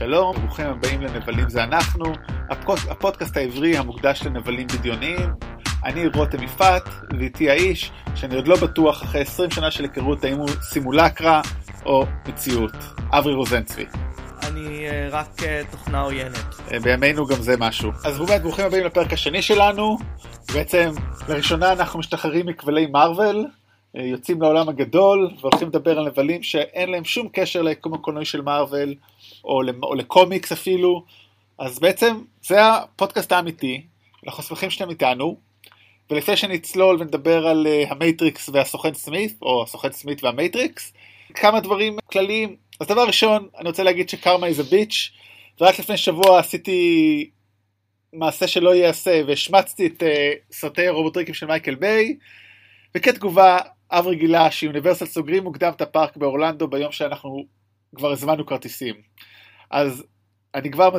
שלום, ברוכים הבאים לנבלים זה אנחנו, הפוד, הפודקאסט העברי המוקדש לנבלים בדיוניים. אני רותם יפעת, ואיתי האיש, שאני עוד לא בטוח אחרי 20 שנה של היכרות האם הוא סימולקרה או מציאות, אברי רוזנצבי. אני אה, רק אה, תוכנה עוינת. אה, בימינו גם זה משהו. אז באמת ברוכים הבאים לפרק השני שלנו. בעצם לראשונה אנחנו משתחררים מכבלי מארוול, יוצאים לעולם הגדול והולכים לדבר על נבלים שאין להם שום קשר ליקום הקולנועי של מארוול או, או לקומיקס אפילו. אז בעצם זה הפודקאסט האמיתי, אנחנו שמחים שאתם איתנו. ולפני שנצלול ונדבר על המייטריקס והסוכן סמית, או הסוכן סמית והמייטריקס, כמה דברים כלליים אז דבר ראשון, אני רוצה להגיד ש karma is a bitch, ורק לפני שבוע עשיתי מעשה שלא ייעשה, והשמצתי את uh, סרטי הרובוטריקים של מייקל ביי, וכתגובה, חברי גילה שאוניברסל סוגרים מוקדם את הפארק באורלנדו ביום שאנחנו כבר הזמנו כרטיסים. אז אני כבר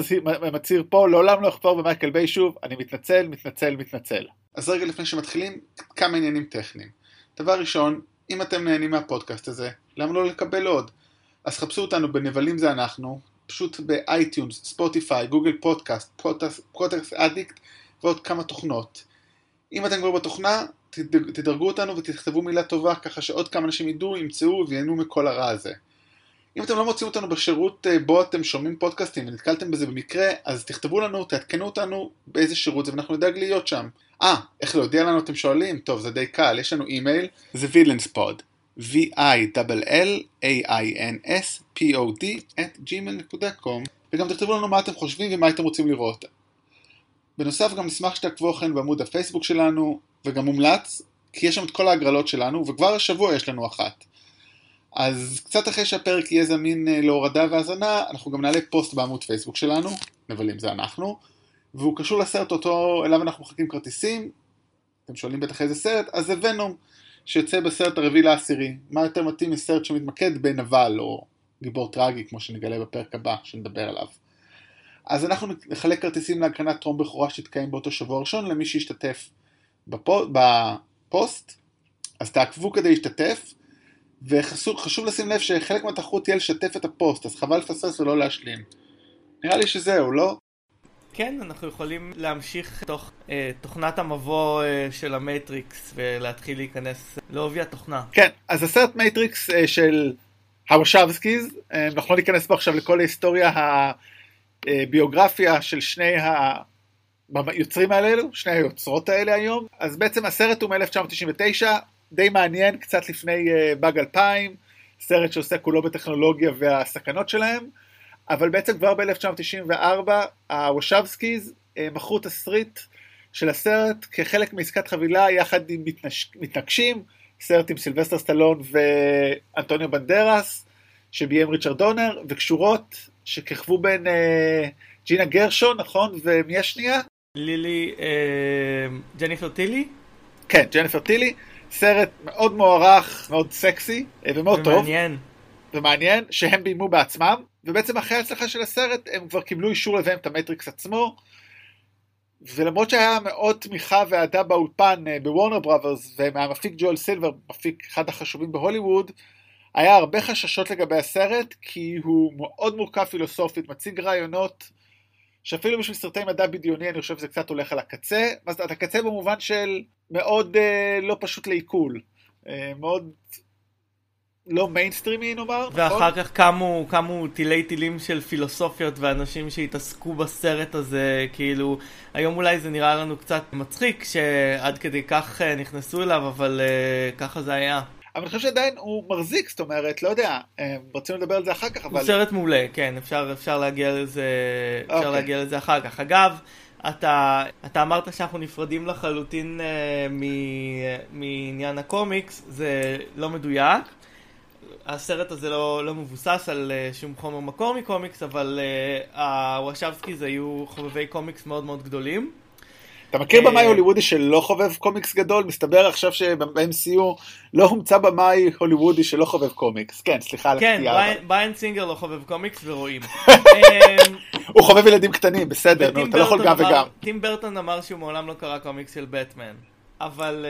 מצהיר פה, לעולם לא אכפור במייקל ביי שוב, אני מתנצל, מתנצל, מתנצל. אז רגע לפני שמתחילים, כמה עניינים טכניים. דבר ראשון, אם אתם נהנים מהפודקאסט הזה, למה לא לקבל עוד? אז חפשו אותנו בנבלים זה אנחנו, פשוט ב iTunes, Spotify, Google Podcast, Podcast Addict ועוד כמה תוכנות. אם אתם כבר בתוכנה, תדרגו אותנו ותכתבו מילה טובה ככה שעוד כמה אנשים ידעו, ימצאו וייהנו מכל הרע הזה. אם אתם לא מוצאים אותנו בשירות אה, בו אתם שומעים פודקאסטים ונתקלתם בזה במקרה, אז תכתבו לנו, תעדכנו אותנו באיזה שירות זה ואנחנו נדאג להיות שם. אה, איך להודיע לנו אתם שואלים? טוב, זה די קל, יש לנו אימייל, זה וילנספוד. v-i-l-l-a-i-n-s-p-o-d at gmail.com וגם תכתבו לנו מה אתם חושבים ומה הייתם רוצים לראות. בנוסף גם נשמח שתעקבו לכן בעמוד הפייסבוק שלנו וגם מומלץ כי יש שם את כל ההגרלות שלנו וכבר השבוע יש לנו אחת. אז קצת אחרי שהפרק יהיה זמין אה, להורדה והאזנה אנחנו גם נעלה פוסט בעמוד פייסבוק שלנו, נבלים זה אנחנו, והוא קשור לסרט אותו אליו אנחנו מחכים כרטיסים, אתם שואלים בטח איזה סרט, אז זה ונום. שיוצא בסרט הרביעי לעשירי. מה יותר מתאים מסרט שמתמקד בנבל או גיבור טרגי כמו שנגלה בפרק הבא שנדבר עליו. אז אנחנו נחלק כרטיסים להקרנת טרום בכורה שתתקיים באותו שבוע ראשון למי שישתתף בפו, בפוסט, אז תעקבו כדי להשתתף, וחשוב לשים לב שחלק מהתחרות תהיה לשתף את הפוסט, אז חבל לפספס ולא להשלים. נראה לי שזהו, לא? כן, אנחנו יכולים להמשיך תוך אה, תוכנת המבוא אה, של המייטריקס ולהתחיל להיכנס לעובי התוכנה. כן, אז הסרט מייטריקס אה, של הוושובסקיז, אה, אנחנו לא ניכנס פה עכשיו לכל ההיסטוריה הביוגרפיה של שני היוצרים האלו, שני היוצרות האלה היום, אז בעצם הסרט הוא מ-1999, די מעניין, קצת לפני אה, באג 2000, סרט שעוסק כולו בטכנולוגיה והסכנות שלהם. אבל בעצם כבר ב-1994 הוושובסקיז אה, מכרו תסריט של הסרט כחלק מעסקת חבילה יחד עם מתנש... מתנקשים, סרט עם סילבסטר סטלון ואנטוניו בנדרס, שביים ריצ'רד דונר, וקשורות שכיכבו בין אה, ג'ינה גרשון, נכון? ומי השנייה? לילי, אה, ג'ניפר טילי? כן, ג'ניפר טילי. סרט מאוד מוערך, מאוד סקסי אה, ומאוד ומעניין. טוב. ומעניין. ומעניין, שהם ביימו בעצמם. ובעצם אחרי ההצלחה של הסרט הם כבר קיבלו אישור לביים את המטריקס עצמו ולמרות שהיה מאוד תמיכה ואהדה באולפן אה, ב Warner Brothers ומהמפיק ג'ואל סילבר, מפיק אחד החשובים בהוליווד היה הרבה חששות לגבי הסרט כי הוא מאוד מורכב פילוסופית, מציג רעיונות שאפילו בשביל סרטי מדע בדיוני אני חושב שזה קצת הולך על הקצה, אז על הקצה במובן של מאוד אה, לא פשוט לעיכול, אה, מאוד לא מיינסטרימי נאמר, נכון? ואחר כך קמו, קמו תילי תילים של פילוסופיות ואנשים שהתעסקו בסרט הזה, כאילו, היום אולי זה נראה לנו קצת מצחיק שעד כדי כך אה, נכנסו אליו, אבל אה, ככה זה היה. אבל אני חושב שעדיין הוא מחזיק, זאת אומרת, לא יודע, אה, רצינו לדבר על זה אחר כך, אבל... הוא סרט מעולה, כן, אפשר, אפשר להגיע לזה, אפשר okay. אוקיי. להגיע לזה אחר כך. אגב, אתה, אתה אמרת שאנחנו נפרדים לחלוטין uh, מעניין הקומיקס, זה לא מדויק. הסרט הזה לא, לא מבוסס על uh, שום חומר מקור מקומיקס, אבל uh, הוושבסקיז היו חובבי קומיקס מאוד מאוד גדולים. אתה מכיר במאי הוליוודי שלא חובב קומיקס גדול? מסתבר עכשיו שב-MCU לא הומצא במאי הוליוודי שלא חובב קומיקס. כן, סליחה על כן, בריין סינגר לא חובב קומיקס ורואים. הוא חובב ילדים קטנים, בסדר, נו, אתה לא יכול גם וגם. טים ברטון אמר שהוא מעולם לא קרא קומיקס של בטמן. אבל...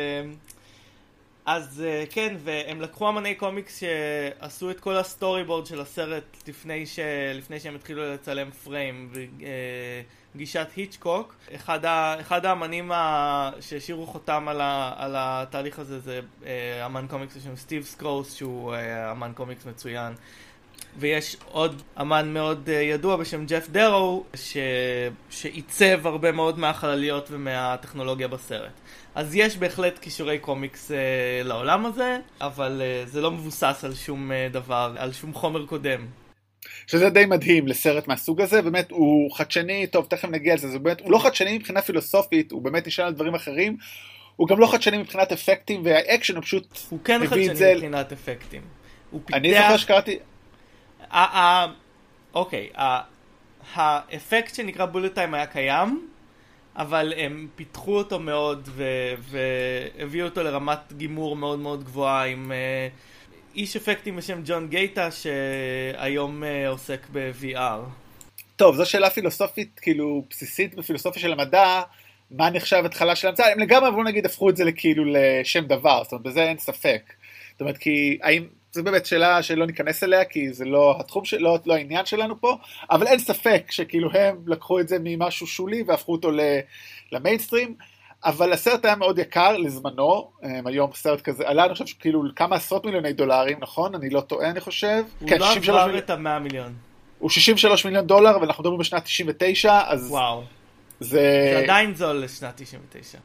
אז אה, כן, והם לקחו אמני קומיקס שעשו את כל ה storyboard של הסרט לפני, ש... לפני שהם התחילו לצלם פריים, וגישת אה, היצ'קוק. אחד, ה... אחד האמנים ה... שהשאירו חותם על, ה... על התהליך הזה זה אה, אמן קומיקס בשם סטיב סקרוס, שהוא אמן קומיקס מצוין. ויש עוד אמן מאוד ידוע בשם ג'ף דרו, ש... שעיצב הרבה מאוד מהחלליות ומהטכנולוגיה בסרט. אז יש בהחלט כישורי קומיקס uh, לעולם הזה, אבל uh, זה לא מבוסס על שום uh, דבר, על שום חומר קודם. שזה די מדהים לסרט מהסוג הזה, באמת הוא חדשני, טוב תכף נגיע לזה, זה באמת, הוא לא חדשני מבחינה פילוסופית, הוא באמת נשאר על דברים אחרים, הוא גם לא חדשני מבחינת אפקטים והאקשן, הוא פשוט הוא כן חדשני זה... מבחינת אפקטים. הוא פיתח... אני זוכר שקראתי... אוקיי, האפקט שנקרא בולט טיים היה קיים, אבל הם פיתחו אותו מאוד והביאו אותו לרמת גימור מאוד מאוד גבוהה עם uh, איש אפקטים בשם ג'ון גייטה שהיום uh, עוסק ב-VR. טוב, זו שאלה פילוסופית כאילו בסיסית בפילוסופיה של המדע, מה נחשב התחלה של המצאה, הם לגמרי בוא נגיד הפכו את זה לכאילו לשם דבר, זאת אומרת בזה אין ספק. זאת אומרת כי האם זו באמת שאלה שלא ניכנס אליה, כי זה לא התחום, של, לא, לא העניין שלנו פה, אבל אין ספק שכאילו הם לקחו את זה ממשהו שולי והפכו אותו למיינסטרים, אבל הסרט היה מאוד יקר לזמנו, היום סרט כזה עלה, אני חושב שכאילו כמה עשרות מיליוני דולרים, נכון? אני לא טועה, אני חושב. הוא כן, לא עבר מיל... את המאה מיליון. הוא 63 מיליון דולר, ואנחנו מדברים בשנת 99, אז... וואו. זה... זה עדיין זול לשנת 99.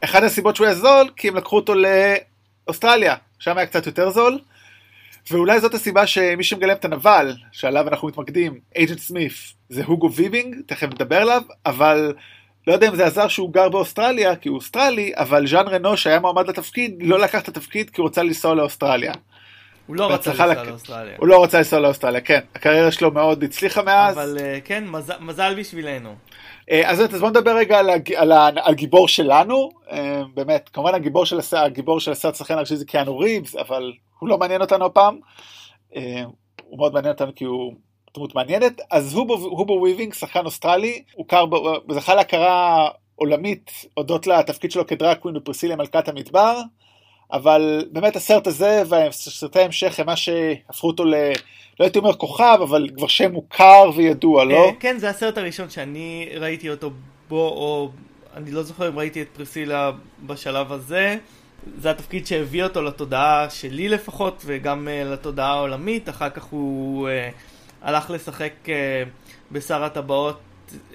אחד הסיבות שהוא היה זול, כי הם לקחו אותו לאוסטרליה, שם היה קצת יותר זול. ואולי זאת הסיבה שמי שמגלם את הנבל, שעליו אנחנו מתמקדים, אייג'נט סמית, זה הוגו ויבינג, תכף נדבר עליו, אבל לא יודע אם זה עזר שהוא גר באוסטרליה, כי הוא אוסטרלי, אבל ז'אן רנו שהיה מועמד לתפקיד, לא לקח את התפקיד כי הוא רצה לנסוע לאוסטרליה. הוא לא רצה לנסוע לק... לאוסטרליה. הוא לא רצה לנסוע לאוסטרליה, כן. הקריירה שלו מאוד הצליחה מאז. אבל אה, כן, מז... מזל בשבילנו. אה, אז, אז בוא נדבר רגע על. על. על גיבור שלנו. אה, באמת, כמובן הגיבור של, הס... הגיבור של הסרט שחקן הראשי זה קיאנו ריבס, אבל הוא לא מעניין אותנו הפעם. אה, הוא מאוד מעניין אותנו כי הוא דמות מעניינת. אז הוגו, הוגו וויבינג, שחקן אוסטרלי, הוכר, זכה להכרה עולמית הודות לתפקיד שלו כ drag queen בפריסיליה מלכת המדבר. אבל באמת הסרט הזה וסרטי ההמשך הם מה שהפכו אותו ל... לא הייתי אומר כוכב, אבל כבר שם מוכר וידוע, לא? אה, כן, זה הסרט הראשון שאני ראיתי אותו בו, או אני לא זוכר אם ראיתי את פרסילה בשלב הזה. זה התפקיד שהביא אותו לתודעה שלי לפחות, וגם uh, לתודעה העולמית. אחר כך הוא uh, הלך לשחק uh, בשר הטבעות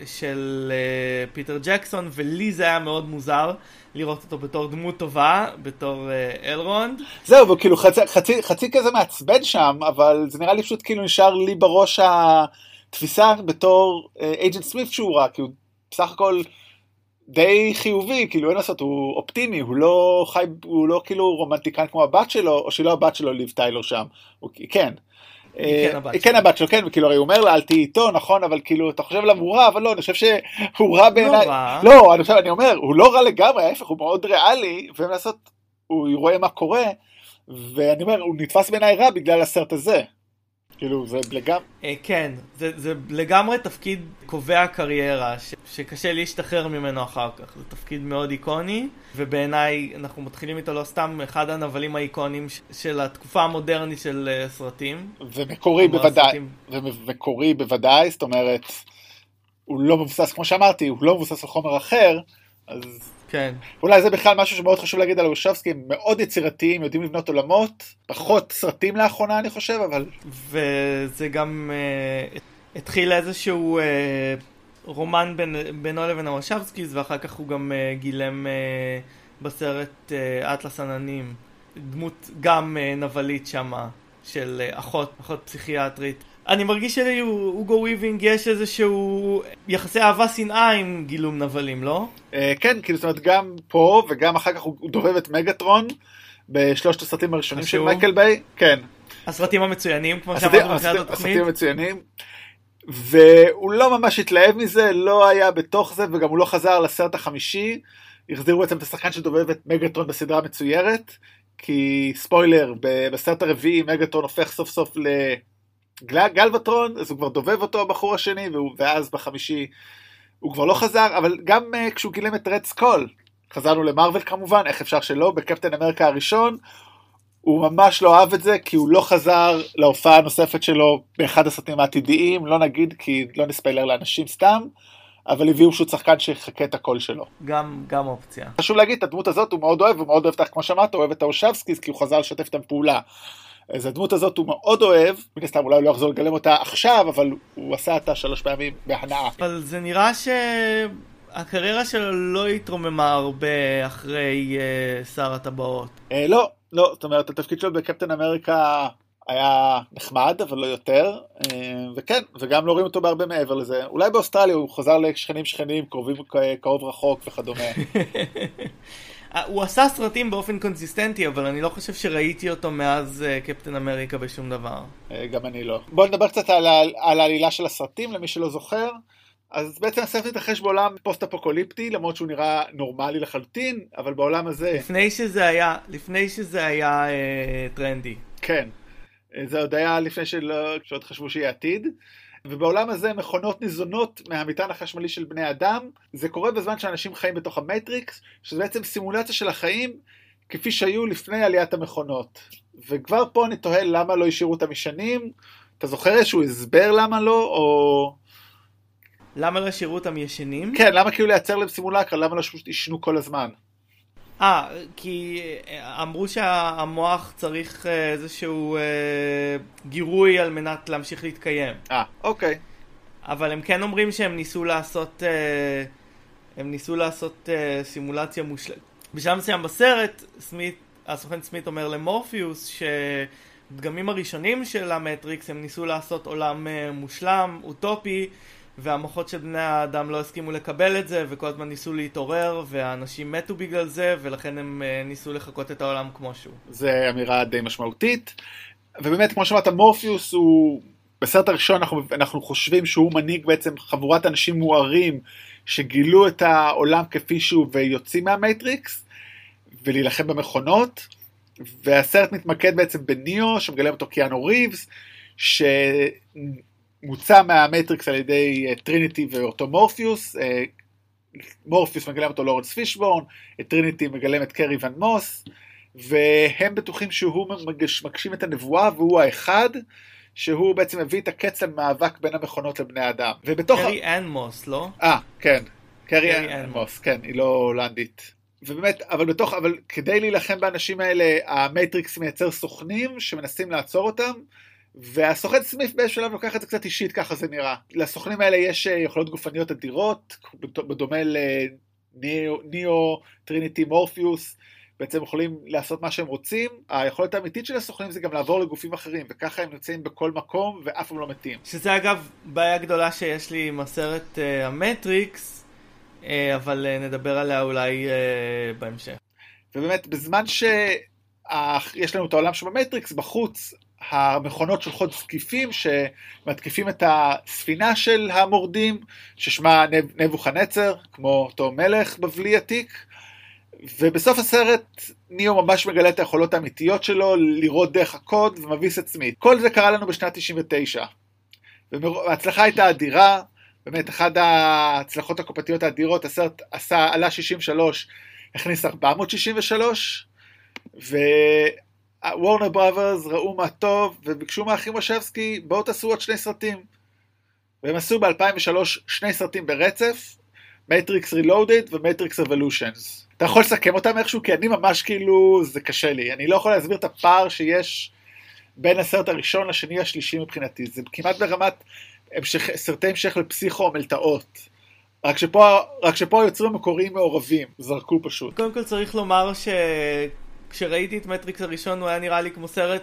של uh, פיטר ג'קסון, ולי זה היה מאוד מוזר לראות אותו בתור דמות טובה, בתור uh, אלרונד. זהו, וכאילו חצי, חצי, חצי כזה מעצבן שם, אבל זה נראה לי פשוט כאילו נשאר לי בראש התפיסה בתור agent אה, סמית' שהוא רע, כי הוא בסך הכל... די חיובי, כאילו אין לעשות, הוא אופטימי, הוא לא חי, הוא לא כאילו רומנטיקן כמו הבת שלו, או שלא הבת שלו ליב טיילור שם, הוא כן. היא כן, אה, כן הבת שלו, כן, וכאילו הרי הוא אומר לה אל תהיי איתו, נכון, אבל כאילו אתה חושב עליו הוא רע, אבל לא, אני חושב שהוא רע בעיניי, לא, לא, אני חושב, אני אומר, הוא לא רע לגמרי, ההפך, הוא מאוד ריאלי, ומה לעשות, הוא רואה מה קורה, ואני אומר, הוא נתפס בעיניי רע בגלל הסרט הזה. כאילו זה לגמרי... אה, כן, זה, זה לגמרי תפקיד קובע קריירה, ש, שקשה להשתחרר ממנו אחר כך. זה תפקיד מאוד איקוני, ובעיניי אנחנו מתחילים איתו לא סתם אחד הנבלים האיקוניים של התקופה המודרנית של uh, סרטים. ומקורי בוודאי, סרטים... ומקורי בוודאי, זאת אומרת, הוא לא מבוסס, כמו שאמרתי, הוא לא מבוסס על חומר אחר, אז כן. אולי זה בכלל משהו שמאוד חשוב להגיד על אושובסקי, הם מאוד יצירתיים, יודעים לבנות עולמות, פחות סרטים לאחרונה אני חושב, אבל... וזה גם uh, התחיל איזשהו uh, רומן בין, בינו לבין אושובסקיז, ואחר כך הוא גם uh, גילם uh, בסרט uh, אטלס עננים, דמות גם uh, נבלית שמה, של uh, אחות, אחות פסיכיאטרית. אני מרגיש שלאוגו וויבינג יש איזשהו יחסי אהבה שנאה עם גילום נבלים, לא? אה, כן, כאילו זאת אומרת גם פה וגם אחר כך הוא דובב את מגטרון בשלושת הסרטים הראשונים של מייקל ביי, כן. הסרטים המצוינים, כמו שאמרנו בתחילת התוכנית. הסרטים המצוינים. והוא לא ממש התלהב מזה, לא היה בתוך זה, וגם הוא לא חזר לסרט החמישי. החזירו בעצם את השחקן שדובב את מגטרון בסדרה מצוירת, כי ספוילר, בסרט הרביעי מגטרון הופך סוף סוף ל... גלבטרון, אז הוא כבר דובב אותו הבחור השני, ואז בחמישי הוא כבר לא חזר, אבל גם אה, כשהוא גילם את רד סקול, חזרנו למרוויל כמובן, איך אפשר שלא, בקפטן אמריקה הראשון, הוא ממש לא אהב את זה, כי הוא לא חזר להופעה הנוספת שלו באחד הסרטים העתידיים, לא נגיד כי לא נספיילר לאנשים סתם, אבל הביאו פשוט שחקן שחיקה את הקול שלו. גם, גם אופציה. חשוב להגיד, את הדמות הזאת הוא מאוד אוהב, הוא מאוד אוהב, כמו שאמרת, הוא אוהב את הוושאבסקיז, כי הוא חזר לשתף איתם פעולה. אז הדמות הזאת הוא מאוד אוהב, מן הסתם אולי הוא לא יחזור לגלם אותה עכשיו, אבל הוא עשה אותה שלוש פעמים בהנאה. אבל זה נראה שהקריירה שלו לא התרוממה הרבה אחרי uh, שר הטבעות. Uh, לא, לא, זאת אומרת, התפקיד שלו בקפטן אמריקה היה נחמד, אבל לא יותר, uh, וכן, וגם לא רואים אותו בהרבה מעבר לזה. אולי באוסטרליה הוא חזר לשכנים שכנים, קרובים קרוב רחוק וכדומה. אה, הוא עשה סרטים באופן קונסיסטנטי, אבל אני לא חושב שראיתי אותו מאז uh, קפטן אמריקה בשום דבר. אה, גם אני לא. בואו נדבר קצת על, על העלילה של הסרטים, למי שלא זוכר. אז בעצם הסרט מתרחש בעולם פוסט-אפוקוליפטי, למרות שהוא נראה נורמלי לחלוטין, אבל בעולם הזה... לפני שזה היה, לפני שזה היה אה, טרנדי. כן. זה עוד היה לפני שלא, כשעוד חשבו שיהיה עתיד. ובעולם הזה מכונות ניזונות מהמטען החשמלי של בני אדם. זה קורה בזמן שאנשים חיים בתוך המטריקס, שזה בעצם סימולציה של החיים כפי שהיו לפני עליית המכונות. וכבר פה אני תוהה למה לא השאירו אותם ישנים. אתה זוכר איזשהו הסבר למה לא, או... למה לא השאירו אותם ישנים? כן, למה כאילו לייצר להם סימולקה, למה לא פשוט ישנו כל הזמן? אה, כי אה, אמרו שהמוח צריך אה, איזשהו אה, גירוי על מנת להמשיך להתקיים. אה, אוקיי. אבל הם כן אומרים שהם ניסו לעשות, אה, הם ניסו לעשות אה, סימולציה מושלמת. בשלב מסוים בסרט, סמית, הסוכן סמית אומר למורפיוס שבדגמים הראשונים של המטריקס הם ניסו לעשות עולם אה, מושלם, אוטופי. והמוחות של בני האדם לא הסכימו לקבל את זה, וכל הזמן ניסו להתעורר, והאנשים מתו בגלל זה, ולכן הם uh, ניסו לחקות את העולם כמו שהוא. זה אמירה די משמעותית, ובאמת, כמו שאמרת, מורפיוס הוא, בסרט הראשון אנחנו, אנחנו חושבים שהוא מנהיג בעצם חבורת אנשים מוארים, שגילו את העולם כפי שהוא ויוצאים מהמייטריקס, ולהילחם במכונות, והסרט מתמקד בעצם בניאו, שמגלם אותו קיאנו ריבס, ש... מוצא מהמטריקס על ידי אה, טריניטי ואותו מורפיוס, אה, מורפיוס מגלם אותו לורנס פישבורן, את טריניטי מגלם את קרי ון מוס, והם בטוחים שהוא מגשים את הנבואה והוא האחד, שהוא בעצם מביא את הקץ למאבק בין המכונות לבני אדם. ובתוך... קרי אן מוס, לא? אה, כן. קרי אן מוס, כן, היא לא הולנדית. ובאמת, אבל בתוך, אבל כדי להילחם באנשים האלה, המטריקס מייצר סוכנים שמנסים לעצור אותם, והסוכן סמית' באיזשהו שלב לוקח את זה קצת אישית, ככה זה נראה. לסוכנים האלה יש אה, יכולות גופניות אדירות, בדומה לניאו, טריניטי, מורפיוס, בעצם יכולים לעשות מה שהם רוצים. היכולת האמיתית של הסוכנים זה גם לעבור לגופים אחרים, וככה הם נמצאים בכל מקום ואף פעם לא מתים. שזה אגב בעיה גדולה שיש לי עם הסרט uh, המטריקס, uh, אבל uh, נדבר עליה אולי uh, בהמשך. ובאמת, בזמן שיש לנו את העולם שבמטריקס, בחוץ המכונות שולחות זקיפים שמתקיפים את הספינה של המורדים, ששמה נבוכנצר, כמו אותו מלך בבלי עתיק, ובסוף הסרט ניאו ממש מגלה את היכולות האמיתיות שלו, לראות דרך הקוד ומביס עצמית. כל זה קרה לנו בשנת 99. וההצלחה הייתה אדירה, באמת אחת ההצלחות הקופתיות האדירות, הסרט עשה, עלה 63, הכניס 463, ו... Warner Brothers ראו מה טוב וביקשו מאחים וושאבסקי בואו תעשו עוד שני סרטים. והם עשו ב-2003 שני סרטים ברצף, מטריקס Reloaded ומטריקס Revolutions. אתה יכול לסכם אותם איכשהו? כי אני ממש כאילו, זה קשה לי. אני לא יכול להסביר את הפער שיש בין הסרט הראשון לשני השלישי מבחינתי. זה כמעט ברמת המשך, סרטי המשך לפסיכו מלטעות. רק שפה, רק שפה היוצרים המקוריים מעורבים, זרקו פשוט. קודם כל צריך לומר ש... כשראיתי את מטריקס הראשון הוא היה נראה לי כמו סרט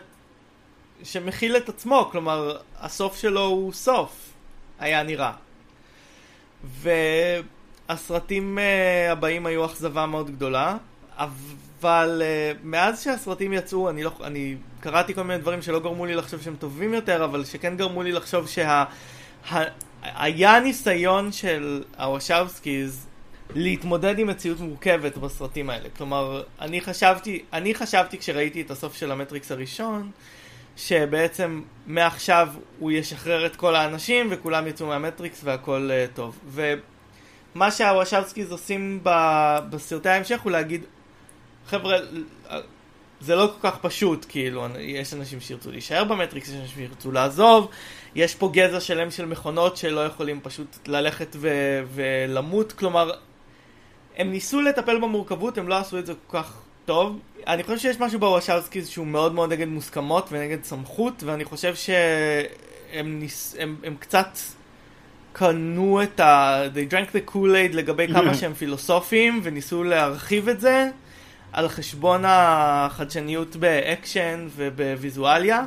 שמכיל את עצמו, כלומר הסוף שלו הוא סוף, היה נראה. והסרטים uh, הבאים היו אכזבה מאוד גדולה, אבל uh, מאז שהסרטים יצאו, אני, לא, אני קראתי כל מיני דברים שלא גרמו לי לחשוב שהם טובים יותר, אבל שכן גרמו לי לחשוב שה... ה, היה ניסיון של הוושבסקיז להתמודד עם מציאות מורכבת בסרטים האלה. כלומר, אני חשבתי, אני חשבתי כשראיתי את הסוף של המטריקס הראשון, שבעצם מעכשיו הוא ישחרר את כל האנשים וכולם יצאו מהמטריקס והכל uh, טוב. מה שהוושבסקיז עושים ב, בסרטי ההמשך הוא להגיד, חבר'ה, זה לא כל כך פשוט, כאילו, יש אנשים שירצו להישאר במטריקס, יש אנשים שירצו לעזוב, יש פה גזע שלם של מכונות שלא יכולים פשוט ללכת ו- ולמות, כלומר, הם ניסו לטפל במורכבות, הם לא עשו את זה כל כך טוב. אני חושב שיש משהו בוושבסקיז שהוא מאוד מאוד נגד מוסכמות ונגד סמכות, ואני חושב שהם ניס... הם, הם קצת קנו את ה... they drank the Kool-Aid לגבי כמה שהם פילוסופיים, וניסו להרחיב את זה. על חשבון החדשניות באקשן ובוויזואליה.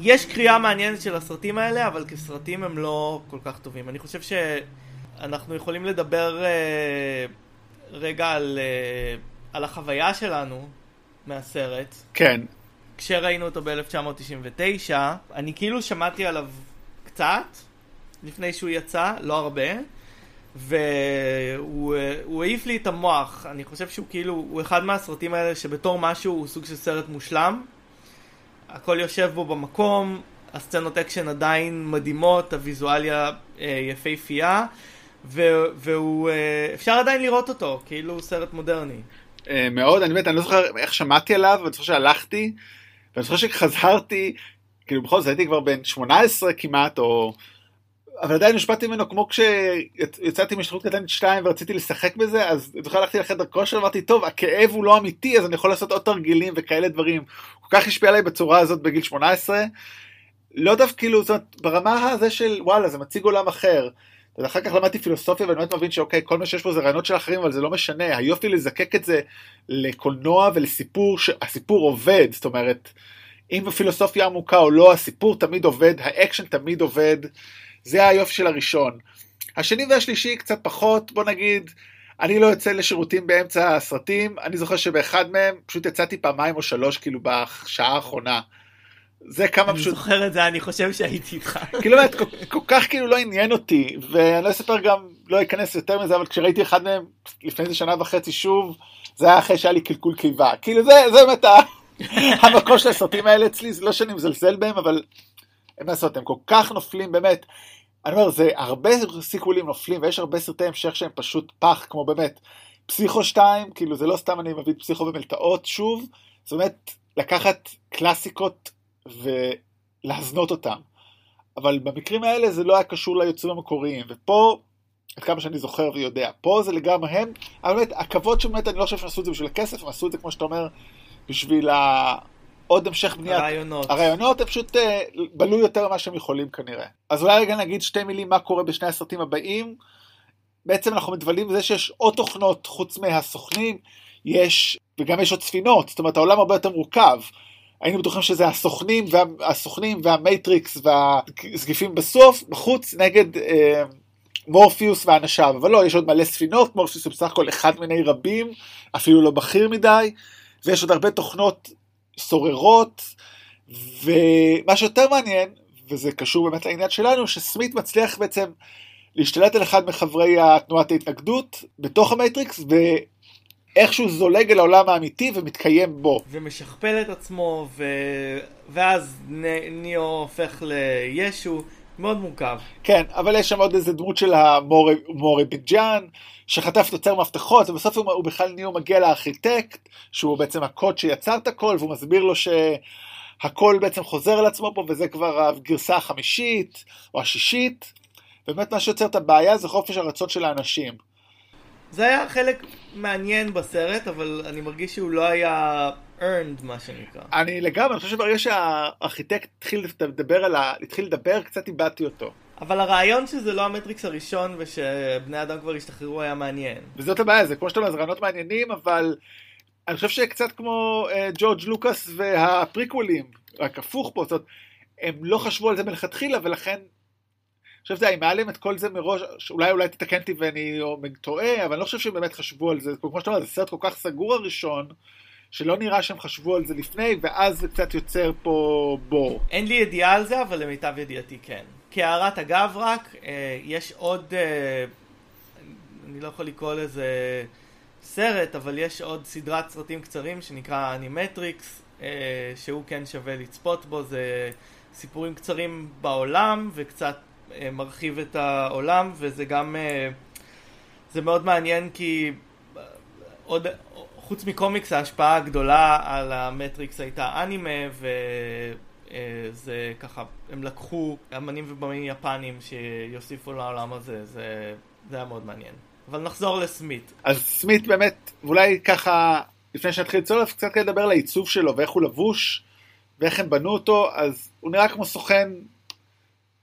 יש קריאה מעניינת של הסרטים האלה, אבל כסרטים הם לא כל כך טובים. אני חושב שאנחנו יכולים לדבר אה, רגע על, אה, על החוויה שלנו מהסרט. כן. כשראינו אותו ב-1999, אני כאילו שמעתי עליו קצת לפני שהוא יצא, לא הרבה. והוא העיף לי את המוח, אני חושב שהוא כאילו, הוא אחד מהסרטים האלה שבתור משהו הוא סוג של סרט מושלם. הכל יושב בו במקום, הסצנות אקשן עדיין מדהימות, הוויזואליה אה, יפהפייה, והוא, אה, אפשר עדיין לראות אותו, כאילו הוא סרט מודרני. אה, מאוד, אני באמת, אני לא זוכר איך שמעתי עליו, אני זוכר שהלכתי, ואני זוכר שחזרתי, כאילו בכל זאת הייתי כבר בן 18 כמעט, או... אבל עדיין הושפעתי ממנו כמו כשיצאתי משליחות קטנת 2 ורציתי לשחק בזה אז בכלל הלכתי לחדר כושר ואמרתי טוב הכאב הוא לא אמיתי אז אני יכול לעשות עוד תרגילים וכאלה דברים. כל כך השפיע עליי בצורה הזאת בגיל 18. לא דווקא כאילו זאת אומרת, ברמה הזה של וואלה זה מציג עולם אחר. ואחר כך למדתי פילוסופיה ואני באמת מבין שאוקיי כל מה שיש פה זה רעיונות של אחרים אבל זה לא משנה היופי לזקק את זה לקולנוע ולסיפור שהסיפור עובד זאת אומרת אם בפילוסופיה עמוקה או לא הסיפור תמיד עובד האקשן תמיד עובד. זה היופי של הראשון. השני והשלישי קצת פחות, בוא נגיד, אני לא יוצא לשירותים באמצע הסרטים, אני זוכר שבאחד מהם פשוט יצאתי פעמיים או שלוש כאילו בשעה האחרונה. זה כמה פשוט... אני זוכר את זה, אני חושב שהייתי איתך. כאילו באמת, כל, כל כך כאילו לא עניין אותי, ואני לא אספר גם, לא אכנס יותר מזה, אבל כשראיתי אחד מהם לפני איזה שנה וחצי שוב, זה היה אחרי שהיה לי קלקול קיבה. כאילו זה, זה באמת המקום של הסרטים האלה אצלי, זה לא שאני מזלזל בהם, אבל אין מה לעשות, הם כל כך נופלים, באמת. אני אומר, זה הרבה סיקוולים נופלים, ויש הרבה סרטי המשך שהם פשוט פח, כמו באמת פסיכו 2, כאילו זה לא סתם אני מביא פסיכו ומלטעות שוב, זאת אומרת, לקחת קלאסיקות ולהזנות אותם. אבל במקרים האלה זה לא היה קשור ליוצרים המקוריים, ופה, עד כמה שאני זוכר ויודע, פה זה לגמרי הם, אבל באמת, הכבוד שבאמת, אני לא חושב שהם עשו את זה בשביל הכסף, הם עשו את זה, כמו שאתה אומר, בשביל ה... עוד המשך בניית... הרעיונות. הרעיונות הם פשוט uh, בלו יותר ממה שהם יכולים כנראה. אז אולי רגע נגיד שתי מילים מה קורה בשני הסרטים הבאים. בעצם אנחנו מתחילים בזה שיש עוד תוכנות חוץ מהסוכנים, יש, וגם יש עוד ספינות, זאת אומרת העולם הרבה יותר מורכב. היינו בטוחים שזה הסוכנים, וה, הסוכנים והמייטריקס והזרגים בסוף, בחוץ נגד אה, מורפיוס ואנשיו, אבל לא, יש עוד מלא ספינות, מורפיוס הוא בסך הכל אחד מיני רבים, אפילו לא בכיר מדי, ויש עוד הרבה תוכנות סוררות, ומה שיותר מעניין, וזה קשור באמת לעניין שלנו, שסמית מצליח בעצם להשתלט על אחד מחברי התנועת ההתנגדות בתוך המטריקס, ואיכשהו זולג אל העולם האמיתי ומתקיים בו. ומשכפל את עצמו, ו... ואז ניאו הופך לישו. מאוד מורכב. כן, אבל יש שם עוד איזה דמות של המורה ביג'אן, שחטף יוצר מפתחות, ובסוף הוא, הוא בכלל נהיה מגיע לארכיטקט, שהוא בעצם הקוד שיצר את הכל, והוא מסביר לו שהכל בעצם חוזר על עצמו פה, וזה כבר הגרסה החמישית, או השישית. באמת מה שיוצר את הבעיה זה חופש הרצון של האנשים. זה היה חלק מעניין בסרט, אבל אני מרגיש שהוא לא היה earned מה שנקרא. אני לגמרי, אני חושב שברגע שהארכיטקט התחיל לדבר על ה... התחיל לדבר, קצת איבדתי אותו. אבל הרעיון שזה לא המטריקס הראשון ושבני אדם כבר השתחררו היה מעניין. וזאת הבעיה, זה כמו שאתה אומר, זה רעיונות מעניינים, אבל אני חושב שקצת כמו uh, ג'ורג' לוקאס והפריקוולים, רק הפוך פה, זאת אומרת, הם לא חשבו על זה מלכתחילה, ולכן חושב שזה, אם היה להם את כל זה מראש, אולי אולי תתקן אותי ואני טועה, אבל אני לא חושב שהם באמת חשבו על זה, כמו שאתה אומר, זה סרט כל כך סגור הראשון, שלא נראה שהם חשבו על זה לפני, ואז זה קצת יוצר פה בור. אין לי ידיעה על זה, אבל למיטב ידיעתי כן. כהערת אגב רק, אה, יש עוד, אה, אני לא יכול לקרוא לזה סרט, אבל יש עוד סדרת סרטים קצרים שנקרא Animatrix, אה, שהוא כן שווה לצפות בו, זה סיפורים קצרים בעולם וקצת מרחיב את העולם, וזה גם זה מאוד מעניין כי עוד, חוץ מקומיקס ההשפעה הגדולה על המטריקס הייתה אנימה וזה ככה, הם לקחו אמנים ובמים יפנים שיוסיפו לעולם הזה, זה, זה היה מאוד מעניין. אבל נחזור לסמית. אז סמית באמת, ואולי ככה, לפני שנתחיל לצלול, קצת לדבר על העיצוב שלו ואיך הוא לבוש ואיך הם בנו אותו, אז הוא נראה כמו סוכן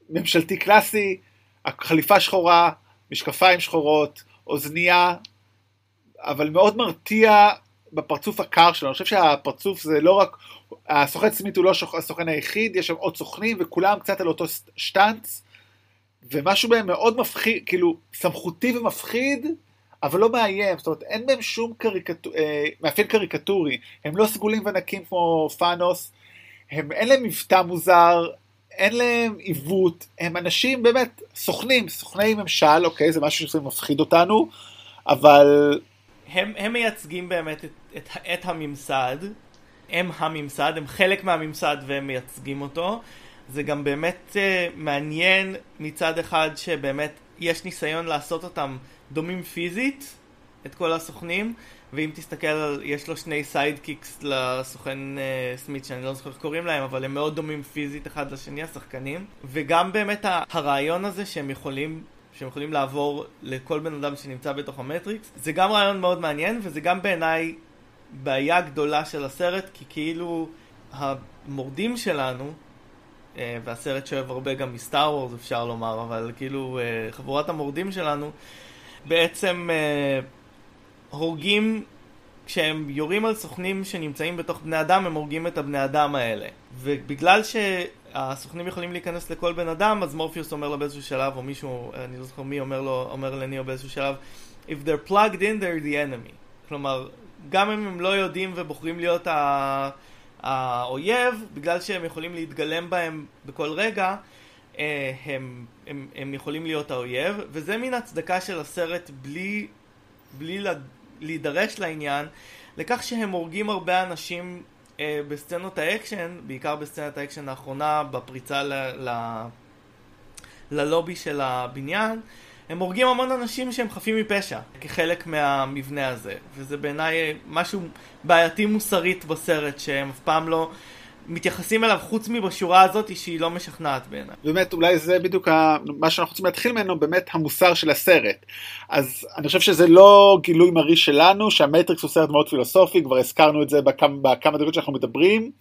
ממשלתי קלאסי, חליפה שחורה, משקפיים שחורות, אוזנייה, אבל מאוד מרתיע בפרצוף הקר שלו. אני חושב שהפרצוף זה לא רק, הסוכן סמית הוא לא הסוכן היחיד, יש שם עוד סוכנים וכולם קצת על אותו שטאנץ, ומשהו בהם מאוד מפחיד, כאילו סמכותי ומפחיד, אבל לא מאיים, זאת אומרת אין בהם שום קריקטור, אה, מאפיין קריקטורי, הם לא סגולים ונקים כמו פאנוס, הם, אין להם מבטא מוזר, אין להם עיוות, הם אנשים באמת סוכנים, סוכני ממשל, אוקיי, זה משהו שמפחיד אותנו, אבל... הם, הם מייצגים באמת את, את, את הממסד, הם הממסד, הם חלק מהממסד והם מייצגים אותו. זה גם באמת uh, מעניין מצד אחד שבאמת יש ניסיון לעשות אותם דומים פיזית, את כל הסוכנים, ואם תסתכל על, יש לו שני sidekicks לסוכן uh, סמית שאני לא זוכר איך קוראים להם, אבל הם מאוד דומים פיזית אחד לשני השחקנים, וגם באמת הרעיון הזה שהם יכולים שהם יכולים לעבור לכל בן אדם שנמצא בתוך המטריקס, זה גם רעיון מאוד מעניין, וזה גם בעיניי בעיה גדולה של הסרט, כי כאילו המורדים שלנו, אה, והסרט שאוהב הרבה גם מ Star Wars אפשר לומר, אבל כאילו אה, חבורת המורדים שלנו, בעצם אה, הורגים, כשהם יורים על סוכנים שנמצאים בתוך בני אדם, הם הורגים את הבני אדם האלה. ובגלל שהסוכנים יכולים להיכנס לכל בן אדם, אז מורפיוס אומר לו באיזשהו שלב, או מישהו, אני לא זוכר מי אומר לו, אומר לניאו באיזשהו שלב, If they're plugged in, they're the enemy. כלומר, גם אם הם לא יודעים ובוחרים להיות ה... האויב, בגלל שהם יכולים להתגלם בהם בכל רגע, אה, הם, הם, הם יכולים להיות האויב, וזה מין הצדקה של הסרט בלי, בלי להידרש לעניין, לכך שהם הורגים הרבה אנשים אה, בסצנות האקשן, בעיקר בסצנת האקשן האחרונה, בפריצה ל, ל, ללובי של הבניין, הם הורגים המון אנשים שהם חפים מפשע, כחלק מהמבנה הזה. וזה בעיניי משהו בעייתי מוסרית בסרט, שהם אף פעם לא מתייחסים אליו חוץ מבשורה הזאת שהיא לא משכנעת בעיניי. באמת, אולי זה בדיוק מה שאנחנו רוצים להתחיל ממנו, באמת המוסר של הסרט. אז אני חושב שזה לא גילוי מרי שלנו, שהמטריקס הוא סרט מאוד פילוסופי, כבר הזכרנו את זה בכמה, בכמה דקות שאנחנו מדברים.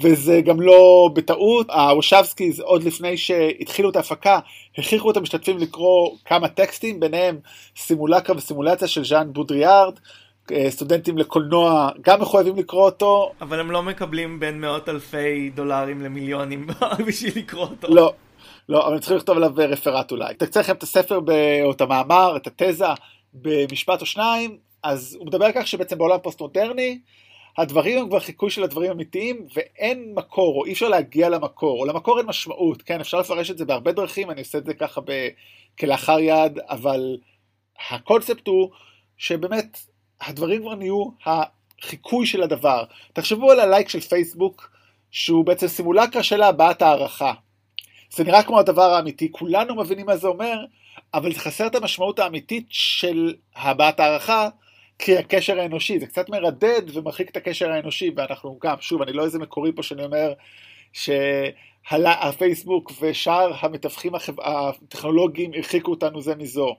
וזה גם לא בטעות, הוושבסקיז עוד לפני שהתחילו את ההפקה, הכריחו את המשתתפים לקרוא כמה טקסטים, ביניהם סימולקה וסימולציה של ז'אן בודריארד, סטודנטים לקולנוע גם מחויבים לקרוא אותו. אבל הם לא מקבלים בין מאות אלפי דולרים למיליונים בשביל לקרוא אותו. לא, לא, אבל הם צריכים לכתוב עליו רפרט אולי. תקצר לכם את הספר ב... או את המאמר, את התזה, במשפט או שניים, אז הוא מדבר על כך שבעצם בעולם פוסט מודרני, הדברים הם כבר חיקוי של הדברים אמיתיים, ואין מקור, או אי אפשר להגיע למקור, או למקור אין משמעות, כן, אפשר לפרש את זה בהרבה דרכים, אני עושה את זה ככה ב... כלאחר יד, אבל הקונספט הוא שבאמת הדברים כבר נהיו החיקוי של הדבר. תחשבו על הלייק של פייסבוק, שהוא בעצם סימולקה של הבעת הערכה. זה נראה כמו הדבר האמיתי, כולנו מבינים מה זה אומר, אבל זה חסר את המשמעות האמיתית של הבעת הערכה, כקשר האנושי, זה קצת מרדד ומרחיק את הקשר האנושי, ואנחנו גם, שוב, אני לא איזה מקורי פה שאני אומר שהפייסבוק ושאר המתווכים הטכנולוגיים הרחיקו אותנו זה מזו.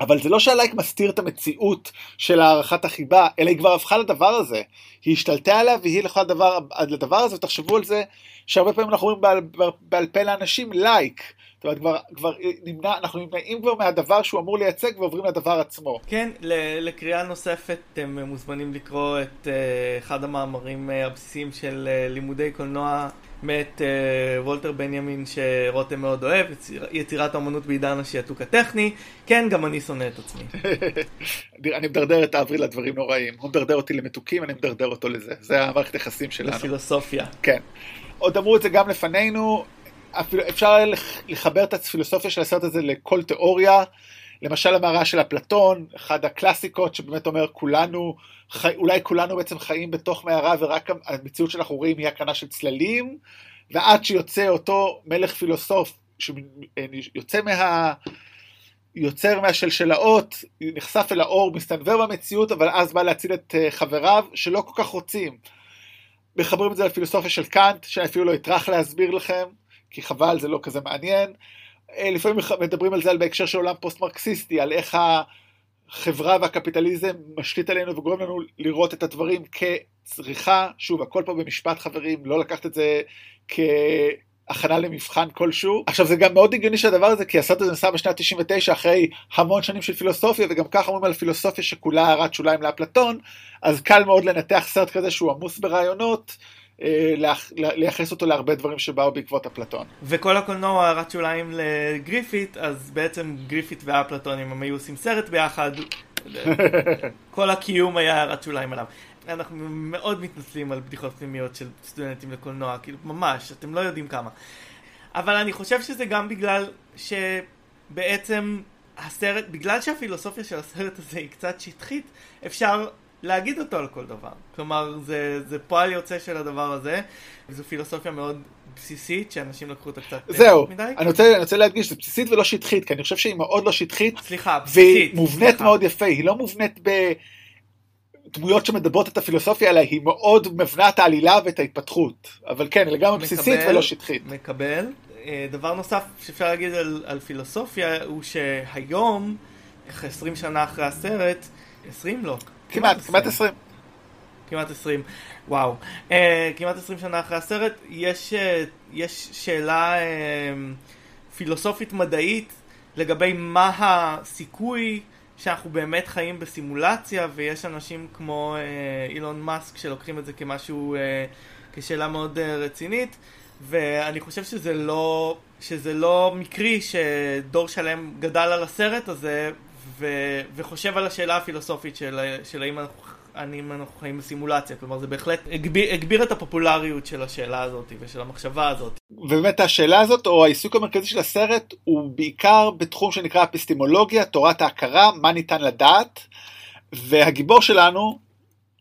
אבל זה לא שהלייק מסתיר את המציאות של הערכת החיבה, אלא היא כבר הפכה לדבר הזה. היא השתלטה עליה והיא הלכה לדבר, לדבר הזה, ותחשבו על זה שהרבה פעמים אנחנו אומרים בעל, בעל פה לאנשים לייק. זאת אומרת, כבר, כבר נמנע, אנחנו נמנעים כבר מהדבר שהוא אמור לייצג ועוברים לדבר עצמו. כן, לקריאה נוספת אתם מוזמנים לקרוא את uh, אחד המאמרים uh, הבסיסיים של uh, לימודי קולנוע מאת uh, וולטר בנימין שרותם מאוד אוהב, יציר, יצירת האמנות בעידן השעתוק הטכני. כן, גם אני שונא את עצמי. אני מדרדר את האוויר לדברים נוראים. הוא מדרדר אותי למתוקים, אני מדרדר אותו לזה. זה המערכת יחסים שלנו. לפילוסופיה. כן. עוד אמרו את זה גם לפנינו, אפשר לחבר את הפילוסופיה של הסרט הזה לכל תיאוריה. למשל המערה של אפלטון, אחד הקלאסיקות שבאמת אומר כולנו, חי, אולי כולנו בעצם חיים בתוך מערה ורק המציאות שאנחנו רואים היא הקרנה של צללים, ועד שיוצא אותו מלך פילוסוף שיוצא מה... יוצר מהשלשלאות, נחשף אל האור, מסתנוור במציאות, אבל אז בא להציל את אה, חבריו, שלא כל כך רוצים. מחברים את זה לפילוסופיה של קאנט, שאני אפילו לא אטרח להסביר לכם, כי חבל, זה לא כזה מעניין. אה, לפעמים מדברים על זה על בהקשר של עולם פוסט-מרקסיסטי, על איך החברה והקפיטליזם משליט עלינו וגורם לנו לראות את הדברים כצריכה, שוב, הכל פה במשפט חברים, לא לקחת את זה כ... הכנה למבחן כלשהו. עכשיו זה גם מאוד הגיוני שהדבר הזה, כי הסרט הזה נעשה בשנת 99 אחרי המון שנים של פילוסופיה, וגם ככה אומרים על פילוסופיה שכולה הערת שוליים לאפלטון, אז קל מאוד לנתח סרט כזה שהוא עמוס ברעיונות. אה, לייחס אותו להרבה דברים שבאו בעקבות אפלטון. וכל הקולנוע הערת שוליים לגריפית, אז בעצם גריפית ואפלטון, אם הם היו עושים סרט ביחד, כל הקיום היה הערת שוליים עליו. אנחנו מאוד מתנצלים על בדיחות פנימיות של סטודנטים לקולנוע, כאילו ממש, אתם לא יודעים כמה. אבל אני חושב שזה גם בגלל שבעצם הסרט, בגלל שהפילוסופיה של הסרט הזה היא קצת שטחית, אפשר להגיד אותו על כל דבר. כלומר, זה, זה פועל יוצא של הדבר הזה, וזו פילוסופיה מאוד בסיסית, שאנשים לקחו אותה קצת זהו, אני רוצה, אני רוצה להדגיש, זה בסיסית ולא שטחית, כי אני חושב שהיא מאוד לא שטחית. סליחה, בסיסית. והיא מובנית סליחה. מאוד יפה, היא לא מובנית ב... דמויות שמדברות את הפילוסופיה עליה היא מאוד מבנה את העלילה ואת ההתפתחות אבל כן לגמרי בסיסית ולא שטחית. מקבל. אה, דבר נוסף שאפשר להגיד על, על פילוסופיה הוא שהיום, 20 שנה אחרי הסרט, 20 לא. כמעט, כמעט 20. כמעט 20, וואו. Uh, כמעט 20 שנה אחרי הסרט, יש, uh, יש שאלה uh, פילוסופית מדעית לגבי מה הסיכוי שאנחנו באמת חיים בסימולציה ויש אנשים כמו אה, אילון מאסק שלוקחים את זה כמשהו, אה, כשאלה מאוד אה, רצינית ואני חושב שזה לא, שזה לא מקרי שדור שלם גדל על הסרט הזה ו, וחושב על השאלה הפילוסופית של, של האם אנחנו האם אנחנו חיים בסימולציה, כלומר זה בהחלט הגביר, הגביר את הפופולריות של השאלה הזאת ושל המחשבה הזאת. ובאמת השאלה הזאת או העיסוק המרכזי של הסרט הוא בעיקר בתחום שנקרא אפיסטימולוגיה, תורת ההכרה, מה ניתן לדעת, והגיבור שלנו,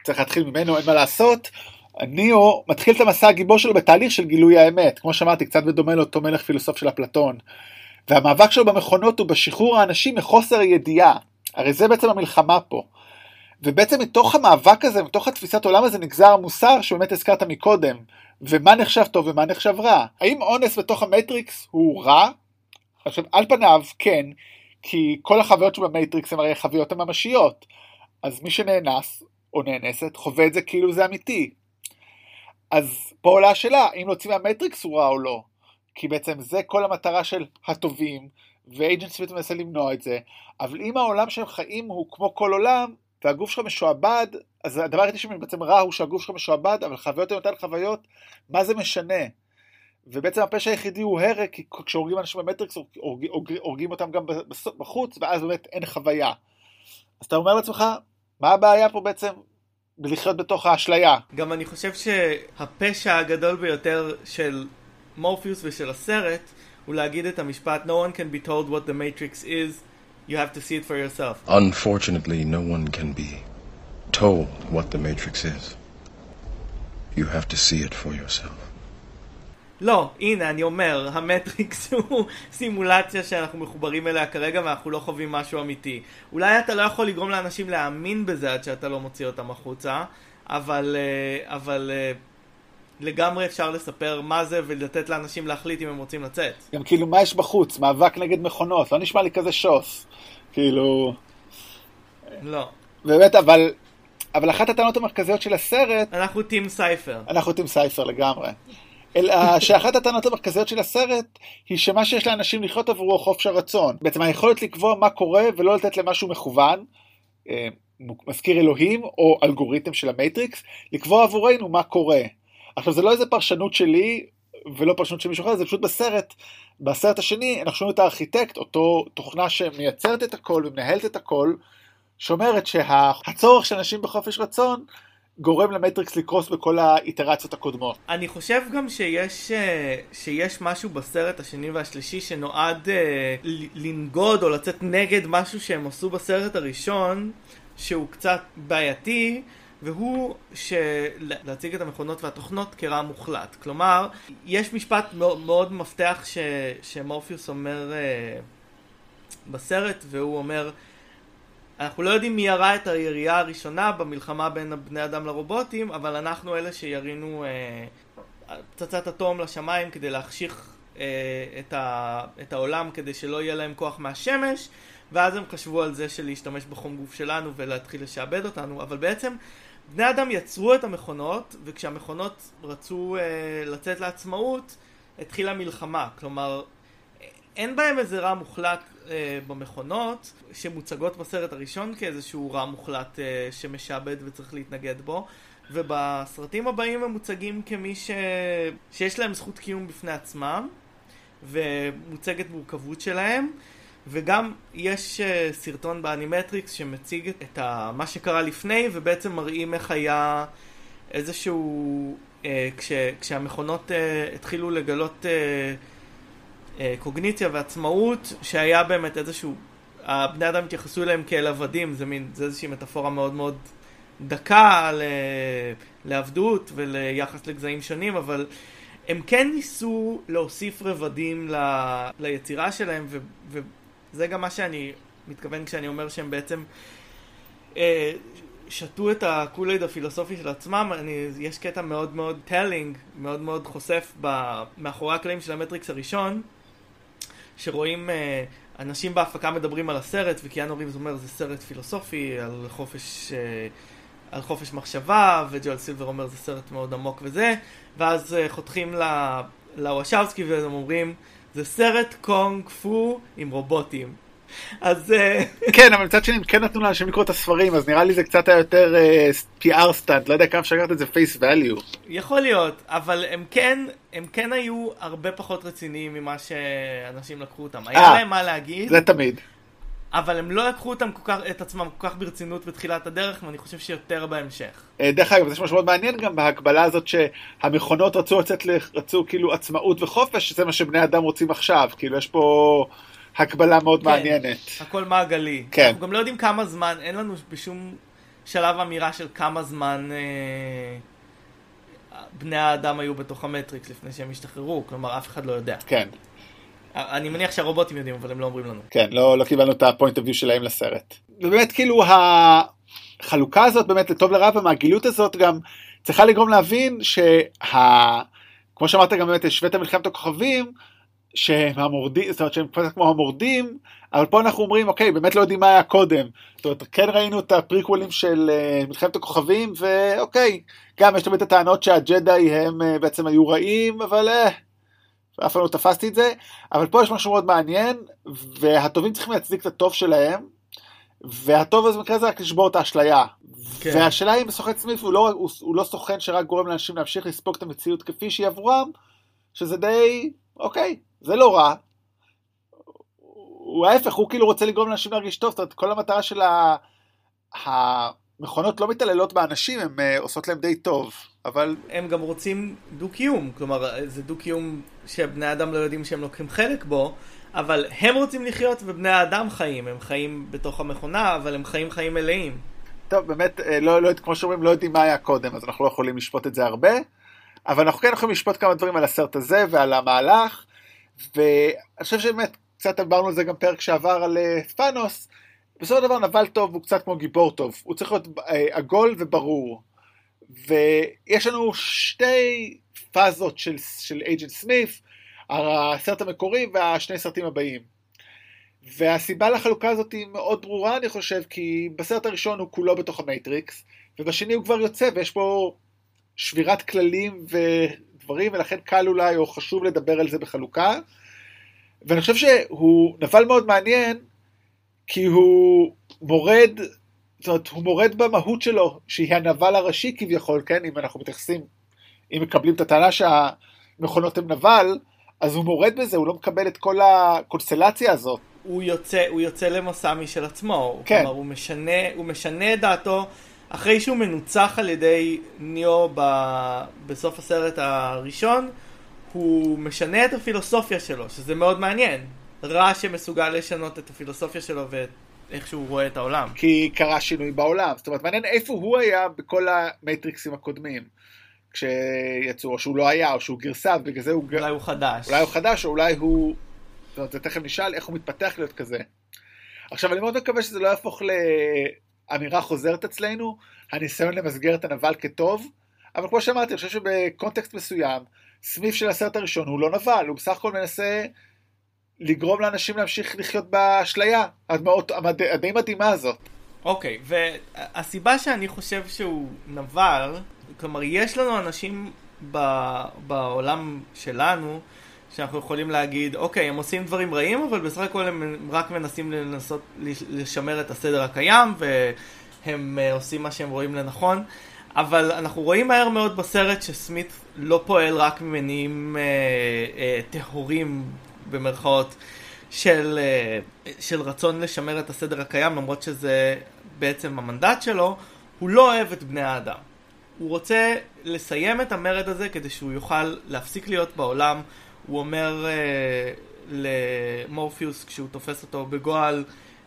צריך להתחיל ממנו, אין מה לעשות, ניאו מתחיל את המסע הגיבור שלו בתהליך של גילוי האמת, כמו שאמרתי, קצת בדומה לאותו מלך פילוסוף של אפלטון. והמאבק שלו במכונות הוא בשחרור האנשים מחוסר הידיעה. הרי זה בעצם המלחמה פה. ובעצם מתוך המאבק הזה, מתוך התפיסת עולם הזה נגזר המוסר שבאמת הזכרת מקודם, ומה נחשב טוב ומה נחשב רע. האם אונס בתוך המטריקס הוא רע? עכשיו, על פניו, כן, כי כל החוויות שבמטריקס הן הרי חוויות הממשיות. אז מי שנאנס, או נאנסת, חווה את זה כאילו זה אמיתי. אז פה עולה השאלה, האם להוציא מהמטריקס הוא רע או לא. כי בעצם זה כל המטרה של הטובים, ואייג'נט סמית מנסה למנוע את זה, אבל אם העולם שהם חיים הוא כמו כל עולם, והגוף שלך משועבד, אז הדבר היחידי שבעצם רע הוא שהגוף שלך משועבד, אבל חוויות הן אותן חוויות, מה זה משנה? ובעצם הפשע היחידי הוא הרג, כי כשהורגים אנשים במטריקס, הורגים, הורגים אותם גם בחוץ, ואז באמת אין חוויה. אז אתה אומר לעצמך, מה הבעיה פה בעצם בלחיות בתוך האשליה? גם אני חושב שהפשע הגדול ביותר של מורפיוס ושל הסרט, הוא להגיד את המשפט No one can be told what the matrix is You have to see it for yourself. Unfortunately, no one can be told what the Matrix is. You have to see it for yourself. לא, הנה, אני אומר, המטריקס הוא סימולציה שאנחנו מחוברים אליה כרגע ואנחנו לא חווים משהו אמיתי. אולי אתה לא יכול לגרום לאנשים להאמין בזה עד שאתה לא מוציא אותם החוצה, אבל, אה, אבל אה, לגמרי אפשר לספר מה זה ולתת לאנשים להחליט אם הם רוצים לצאת. גם כאילו, מה יש בחוץ? מאבק נגד מכונות, לא נשמע לי כזה שוס. כאילו... לא. באמת, אבל... אבל אחת הטענות המרכזיות של הסרט... אנחנו team Cypher. אנחנו team Cypher לגמרי. אלא שאחת הטענות המרכזיות של הסרט היא שמה שיש לאנשים לחיות עבורו חופש הרצון. בעצם היכולת לקבוע מה קורה ולא לתת למשהו מכוון, אה, מזכיר אלוהים או אלגוריתם של המייטריקס, לקבוע עבורנו מה קורה. עכשיו זה לא איזה פרשנות שלי ולא פרשנות של מישהו אחר, זה פשוט בסרט, בסרט השני אנחנו שומעים את הארכיטקט, אותו תוכנה שמייצרת את הכל ומנהלת את הכל, שאומרת שהצורך של אנשים בחופש רצון גורם למטריקס לקרוס בכל האיטרציות הקודמות. אני חושב גם שיש, אה, שיש משהו בסרט השני והשלישי שנועד אה, לנגוד או לצאת נגד משהו שהם עשו בסרט הראשון, שהוא קצת בעייתי. והוא להציג את המכונות והתוכנות כרע מוחלט. כלומר, יש משפט מאוד, מאוד מפתח ש, שמורפיוס אומר, אה, בסרט, והוא אומר, אנחנו לא יודעים מי ירה את הירייה הראשונה במלחמה בין בני אדם לרובוטים, אבל אנחנו אלה שירינו אה, פצצת אטום לשמיים כדי להחשיך אה, את, ה, את העולם כדי שלא יהיה להם כוח מהשמש, ואז הם חשבו על זה של להשתמש בחום גוף שלנו ולהתחיל לשעבד אותנו, אבל בעצם בני אדם יצרו את המכונות, וכשהמכונות רצו אה, לצאת לעצמאות, התחילה מלחמה. כלומר, אין בהם איזה רע מוחלט אה, במכונות, שמוצגות בסרט הראשון כאיזשהו רע מוחלט אה, שמשעבד וצריך להתנגד בו, ובסרטים הבאים הם מוצגים כמי ש... שיש להם זכות קיום בפני עצמם, ומוצגת מורכבות שלהם. וגם יש uh, סרטון באנימטריקס שמציג את ה, מה שקרה לפני ובעצם מראים איך היה איזשהו, uh, כש, כשהמכונות uh, התחילו לגלות uh, uh, קוגניציה ועצמאות, שהיה באמת איזשהו, הבני אדם התייחסו אליהם כאל עבדים, זה מין, זה איזושהי מטאפורה מאוד מאוד דקה ל, לעבדות וליחס לגזעים שונים, אבל הם כן ניסו להוסיף רבדים ל, ליצירה שלהם ו, זה גם מה שאני מתכוון כשאני אומר שהם בעצם אה, שתו את ה Kool-Aid הפילוסופי של עצמם. אני, יש קטע מאוד מאוד telling, מאוד מאוד חושף ב, מאחורי הקלעים של המטריקס הראשון, שרואים אה, אנשים בהפקה מדברים על הסרט, וקיאנו ריבס אומר זה סרט פילוסופי על חופש... אה, על חופש מחשבה, וג'ואל סילבר אומר זה סרט מאוד עמוק וזה, ואז uh, חותכים לוושאוסקי והם אומרים זה סרט קונג פו עם רובוטים. אז... אה, כן, אבל מצד שני, הם כן נתנו לאנשים לקרוא את הספרים, אז נראה לי זה קצת יותר uh, PR stunt, לא יודע כמה אפשר לקחת את זה face value. יכול להיות, אבל הם כן, הם כן היו הרבה פחות רציניים ממה שאנשים לקחו אותם. היה אה, להם מה להגיד. זה תמיד. אבל הם לא לקחו אותם כל כך, את עצמם כל כך ברצינות בתחילת הדרך, ואני חושב שיותר בהמשך. אה, דרך אגב, זה משהו מאוד מעניין גם בהקבלה הזאת שהמכונות רצו לצאת, רצו כאילו עצמאות וחופש, שזה מה שבני אדם רוצים עכשיו, כאילו יש פה הקבלה מאוד כן, מעניינת. הכל מעגלי. כן. אנחנו גם לא יודעים כמה זמן, אין לנו בשום שלב אמירה של כמה זמן אה, בני האדם היו בתוך המטריקס לפני שהם השתחררו, כלומר אף אחד לא יודע. כן. אני מניח שהרובוטים יודעים, אבל הם לא אומרים לנו. כן, לא, לא קיבלנו את הפוינט אביו שלהם לסרט. ובאמת, כאילו, החלוקה הזאת באמת לטוב לרע, ומהגילות הזאת גם צריכה לגרום להבין שה... כמו שאמרת גם באמת, השווית מלחמת הכוכבים, שהם המורדים, זאת אומרת שהם קצת כמו המורדים, אבל פה אנחנו אומרים, אוקיי, באמת לא יודעים מה היה קודם. זאת אומרת, כן ראינו את הפריקוולים של uh, מלחמת הכוכבים, ואוקיי, גם יש תמיד את הטענות שהג'די הם uh, בעצם היו רעים, אבל uh, אף פעם לא תפסתי את זה, אבל פה יש משהו מאוד מעניין, והטובים צריכים להצדיק את הטוב שלהם, והטוב הזה במקרה הזה רק לשבור את האשליה. כן. והשאלה אם סוכן סמיף הוא לא, הוא, הוא לא סוכן שרק גורם לאנשים להמשיך לספוג את המציאות כפי שהיא עבורם, שזה די, אוקיי, זה לא רע. הוא ההפך, הוא כאילו רוצה לגרום לאנשים להרגיש טוב, זאת אומרת, כל המטרה של ה... המכונות לא מתעללות באנשים, הן uh, עושות להם די טוב. אבל... הם גם רוצים דו-קיום, כלומר זה דו-קיום שבני אדם לא יודעים שהם לוקחים חלק בו, אבל הם רוצים לחיות ובני האדם חיים, הם חיים בתוך המכונה, אבל הם חיים חיים מלאים. טוב, באמת, אה, לא, לא, כמו שאומרים, לא יודעים מה היה קודם, אז אנחנו לא יכולים לשפוט את זה הרבה, אבל אנחנו כן יכולים לשפוט כמה דברים על הסרט הזה ועל המהלך, ואני חושב שבאמת, קצת עברנו על זה גם פרק שעבר על אה, פאנוס, בסופו של דבר נבל טוב הוא קצת כמו גיבור טוב, הוא צריך להיות אה, עגול וברור. ויש לנו שתי פאזות של, של אייג'נט סמיף, הסרט המקורי והשני סרטים הבאים. והסיבה לחלוקה הזאת היא מאוד ברורה אני חושב, כי בסרט הראשון הוא כולו בתוך המייטריקס, ובשני הוא כבר יוצא ויש פה שבירת כללים ודברים, ולכן קל אולי או חשוב לדבר על זה בחלוקה. ואני חושב שהוא נבל מאוד מעניין, כי הוא מורד זאת אומרת, הוא מורד במהות שלו, שהיא הנבל הראשי כביכול, כן? אם אנחנו מתייחסים, אם מקבלים את הטענה שהמכונות הן נבל, אז הוא מורד בזה, הוא לא מקבל את כל הקונסטלציה הזאת. הוא יוצא, הוא יוצא למסע משל עצמו. כן. כלומר, הוא משנה, הוא משנה את דעתו אחרי שהוא מנוצח על ידי ניאו ב, בסוף הסרט הראשון, הוא משנה את הפילוסופיה שלו, שזה מאוד מעניין. רע שמסוגל לשנות את הפילוסופיה שלו ואת איך שהוא רואה את העולם. כי קרה שינוי בעולם. זאת אומרת, מעניין איפה הוא היה בכל המטריקסים הקודמים. כשיצאו, או שהוא לא היה, או שהוא גרסה, ובגלל זה הוא... אולי הוא חדש. אולי הוא חדש, או אולי הוא... זאת אומרת, תכף נשאל איך הוא מתפתח להיות כזה. עכשיו, אני מאוד מקווה שזה לא יהפוך לאמירה חוזרת אצלנו, הניסיון למסגר את הנבל כטוב, אבל כמו שאמרתי, אני חושב שבקונטקסט מסוים, סמיף של הסרט הראשון הוא לא נבל, הוא בסך הכל מנסה לגרום לאנשים להמשיך לחיות באשליה הדי מדהימה הזאת. אוקיי, okay, והסיבה שאני חושב שהוא נבל, כלומר, יש לנו אנשים ב, בעולם שלנו, שאנחנו יכולים להגיד, אוקיי, הם עושים דברים רעים, אבל בסך הכל הם רק מנסים לנסות לשמר את הסדר הקיים, והם uh, עושים מה שהם רואים לנכון. אבל אנחנו רואים מהר מאוד בסרט שסמית לא פועל רק ממניעים uh, uh, טהורים, במרכאות, של, uh, של רצון לשמר את הסדר הקיים, למרות שזה בעצם המנדט שלו, הוא לא אוהב את בני האדם. הוא רוצה לסיים את המרד הזה כדי שהוא יוכל להפסיק להיות בעולם. הוא אומר אה, למורפיוס כשהוא תופס אותו בגועל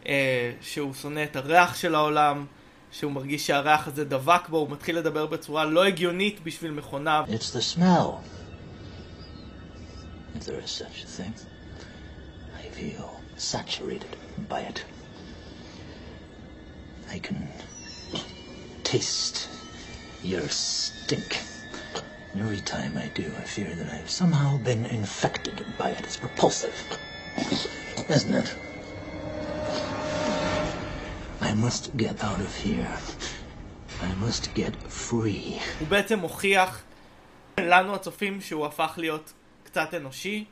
אה, שהוא שונא את הריח של העולם, שהוא מרגיש שהריח הזה דבק בו, הוא מתחיל לדבר בצורה לא הגיונית בשביל מכונה. It's the smell. If there is such a thing. Feel saturated by it. I can taste your stink. Every time I do, I fear that I've somehow been infected by it. It's repulsive, isn't it? I must get out of here. I must get free. הוא בעצם מוכיח לנו הצופים שהוא הפך להיות קצת אנושי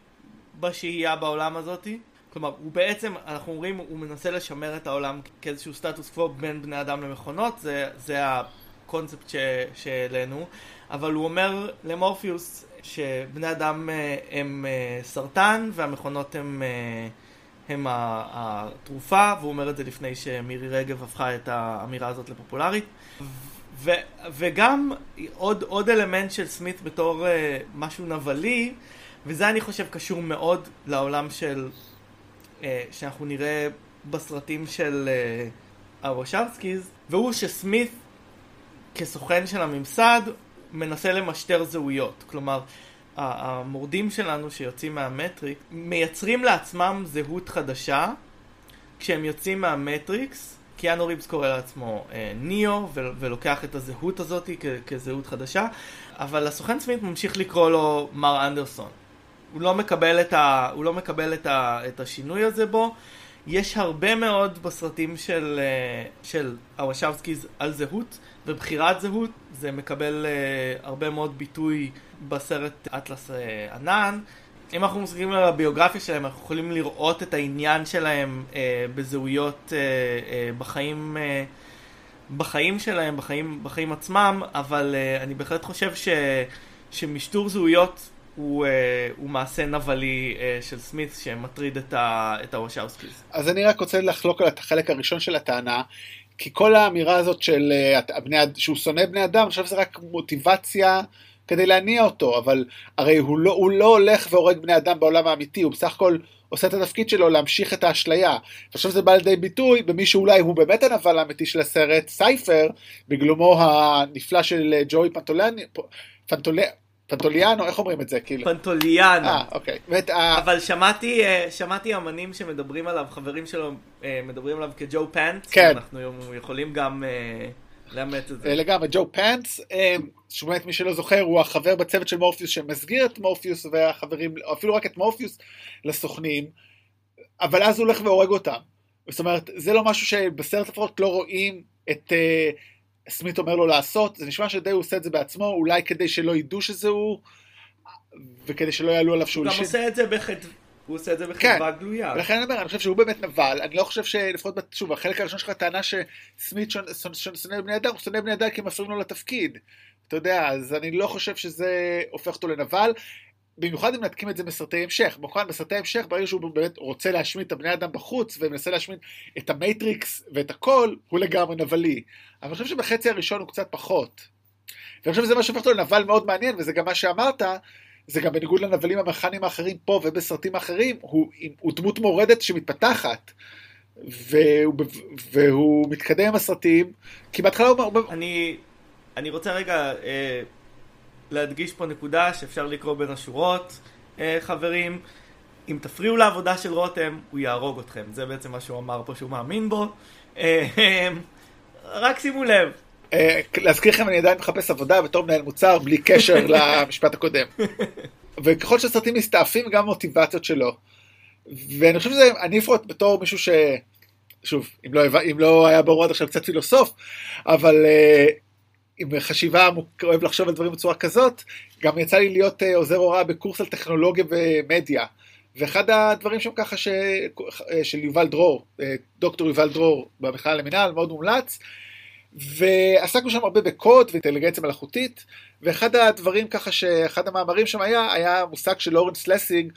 בשהייה בעולם הזאתי. כלומר, הוא בעצם, אנחנו אומרים, הוא מנסה לשמר את העולם כאיזשהו סטטוס קוו בין בני אדם למכונות, זה, זה הקונספט שהעלינו. אבל הוא אומר למורפיוס שבני אדם אה, הם אה, סרטן והמכונות הם, אה, הם התרופה, והוא אומר את זה לפני שמירי רגב הפכה את האמירה הזאת לפופולרית. ו, וגם עוד, עוד אלמנט של סמית בתור משהו נבלי, וזה אני חושב קשור מאוד לעולם של, שאנחנו נראה בסרטים של הוושבסקיז, והוא שסמית כסוכן של הממסד מנסה למשטר זהויות. כלומר, המורדים שלנו שיוצאים מהמטריקס מייצרים לעצמם זהות חדשה כשהם יוצאים מהמטריקס. קיאנו ריבס קורא לעצמו אה, ניאו ולוקח את הזהות הזאת כ- כזהות חדשה, אבל הסוכן סמית ממשיך לקרוא לו מר אנדרסון. הוא לא מקבל את, ה- הוא לא מקבל את, ה- את השינוי הזה בו. יש הרבה מאוד בסרטים של, אה, של הוושבסקיז על זהות. ובחירת זהות זה מקבל uh, הרבה מאוד ביטוי בסרט אטלס uh, ענן. אם אנחנו מסתכלים על הביוגרפיה שלהם, אנחנו יכולים לראות את העניין שלהם uh, בזהויות uh, uh, בחיים, uh, בחיים שלהם, בחיים, בחיים עצמם, אבל uh, אני בהחלט חושב ש, שמשטור זהויות הוא, uh, הוא מעשה נבלי uh, של סמית שמטריד את הוושאוסקיס. אז אני רק רוצה לחלוק על החלק הראשון של הטענה. כי כל האמירה הזאת של uh, בני, שהוא שונא בני אדם, אני חושב שזה רק מוטיבציה כדי להניע אותו, אבל הרי הוא לא, הוא לא הולך והורג בני אדם בעולם האמיתי, הוא בסך הכל עושה את התפקיד שלו להמשיך את האשליה. ועכשיו זה בא לידי ביטוי במי שאולי הוא באמת הנבל האמיתי של הסרט, סייפר, בגלומו הנפלא של אה, ג'וי פנטולני, פנטולני, פנטוליאנו, איך אומרים את זה? כאילו? פנטוליאנו. אה, אוקיי. ואת, אבל שמעתי, אה, שמעתי אמנים שמדברים עליו, חברים שלו אה, מדברים עליו כג'ו פנטס. כן. אנחנו יכולים גם אה, לאמץ את זה. לגמרי, ג'ו פנטס, שבאמת מי שלא זוכר, הוא החבר בצוות של מורפיוס שמסגיר את מורפיוס והחברים, אפילו רק את מורפיוס לסוכנים, אבל אז הוא הולך והורג אותם. זאת אומרת, זה לא משהו שבסרט לפחות לא רואים את... סמית אומר לו לעשות, זה נשמע שדי הוא עושה את זה בעצמו, אולי כדי שלא ידעו שזה הוא, וכדי שלא יעלו עליו שהוא... הוא גם עושה את זה בחד... הוא עושה את זה בחדווה כן. גלויה. ולכן אני אומר, אני חושב שהוא באמת נבל, אני לא חושב שלפחות, שוב, החלק הראשון שלך טענה שסמית שונא בני אדם, הוא שונא בני אדם כי הם מפריעים לו לתפקיד. אתה יודע, אז אני לא חושב שזה הופך אותו לנבל. במיוחד אם נתרחק מזה בסרטי המשך. במיוחד בסרטי המשך, ברגע שהוא באמת רוצה להשמיד את הבני אדם בחוץ, ומנסה להשמיד את המייטריקס ואת הכל, הוא לגמרי נבלי. אבל אני חושב שבחצי הראשון הוא קצת פחות. ואני חושב שזה מה שהופך אותו לנבל מאוד מעניין, וזה גם מה שאמרת, זה גם בניגוד לנבלים המכניים האחרים פה ובסרטים אחרים, הוא, הוא דמות מורדת שמתפתחת. והוא, והוא מתקדם עם הסרטים, כי בהתחלה הוא... אני, אני רוצה רגע... אה... להדגיש פה נקודה שאפשר לקרוא בין השורות, אה, חברים. אם תפריעו לעבודה של רותם, הוא יהרוג אתכם. זה בעצם מה שהוא אמר פה שהוא מאמין בו. אה, רק שימו לב. אה, להזכיר לכם, אני עדיין מחפש עבודה בתור מנהל מוצר, בלי קשר למשפט הקודם. וככל שהסרטים מסתעפים, גם המוטיבציות שלו. ואני חושב שזה, אני לפחות בתור מישהו ש... שוב, אם לא, אם לא היה ברור עד עכשיו קצת פילוסוף, אבל uh, עם חשיבה, אוהב לחשוב על דברים בצורה כזאת, גם יצא לי להיות uh, עוזר הוראה בקורס על טכנולוגיה ומדיה. ואחד הדברים שם ככה ש... של יובל דרור, דוקטור יובל דרור במכלל למינהל, מאוד מומלץ, ועסקנו שם הרבה בקוד ואינטליגנציה מלאכותית, ואחד הדברים ככה שאחד המאמרים שם היה, היה מושג של לורנס לסינג,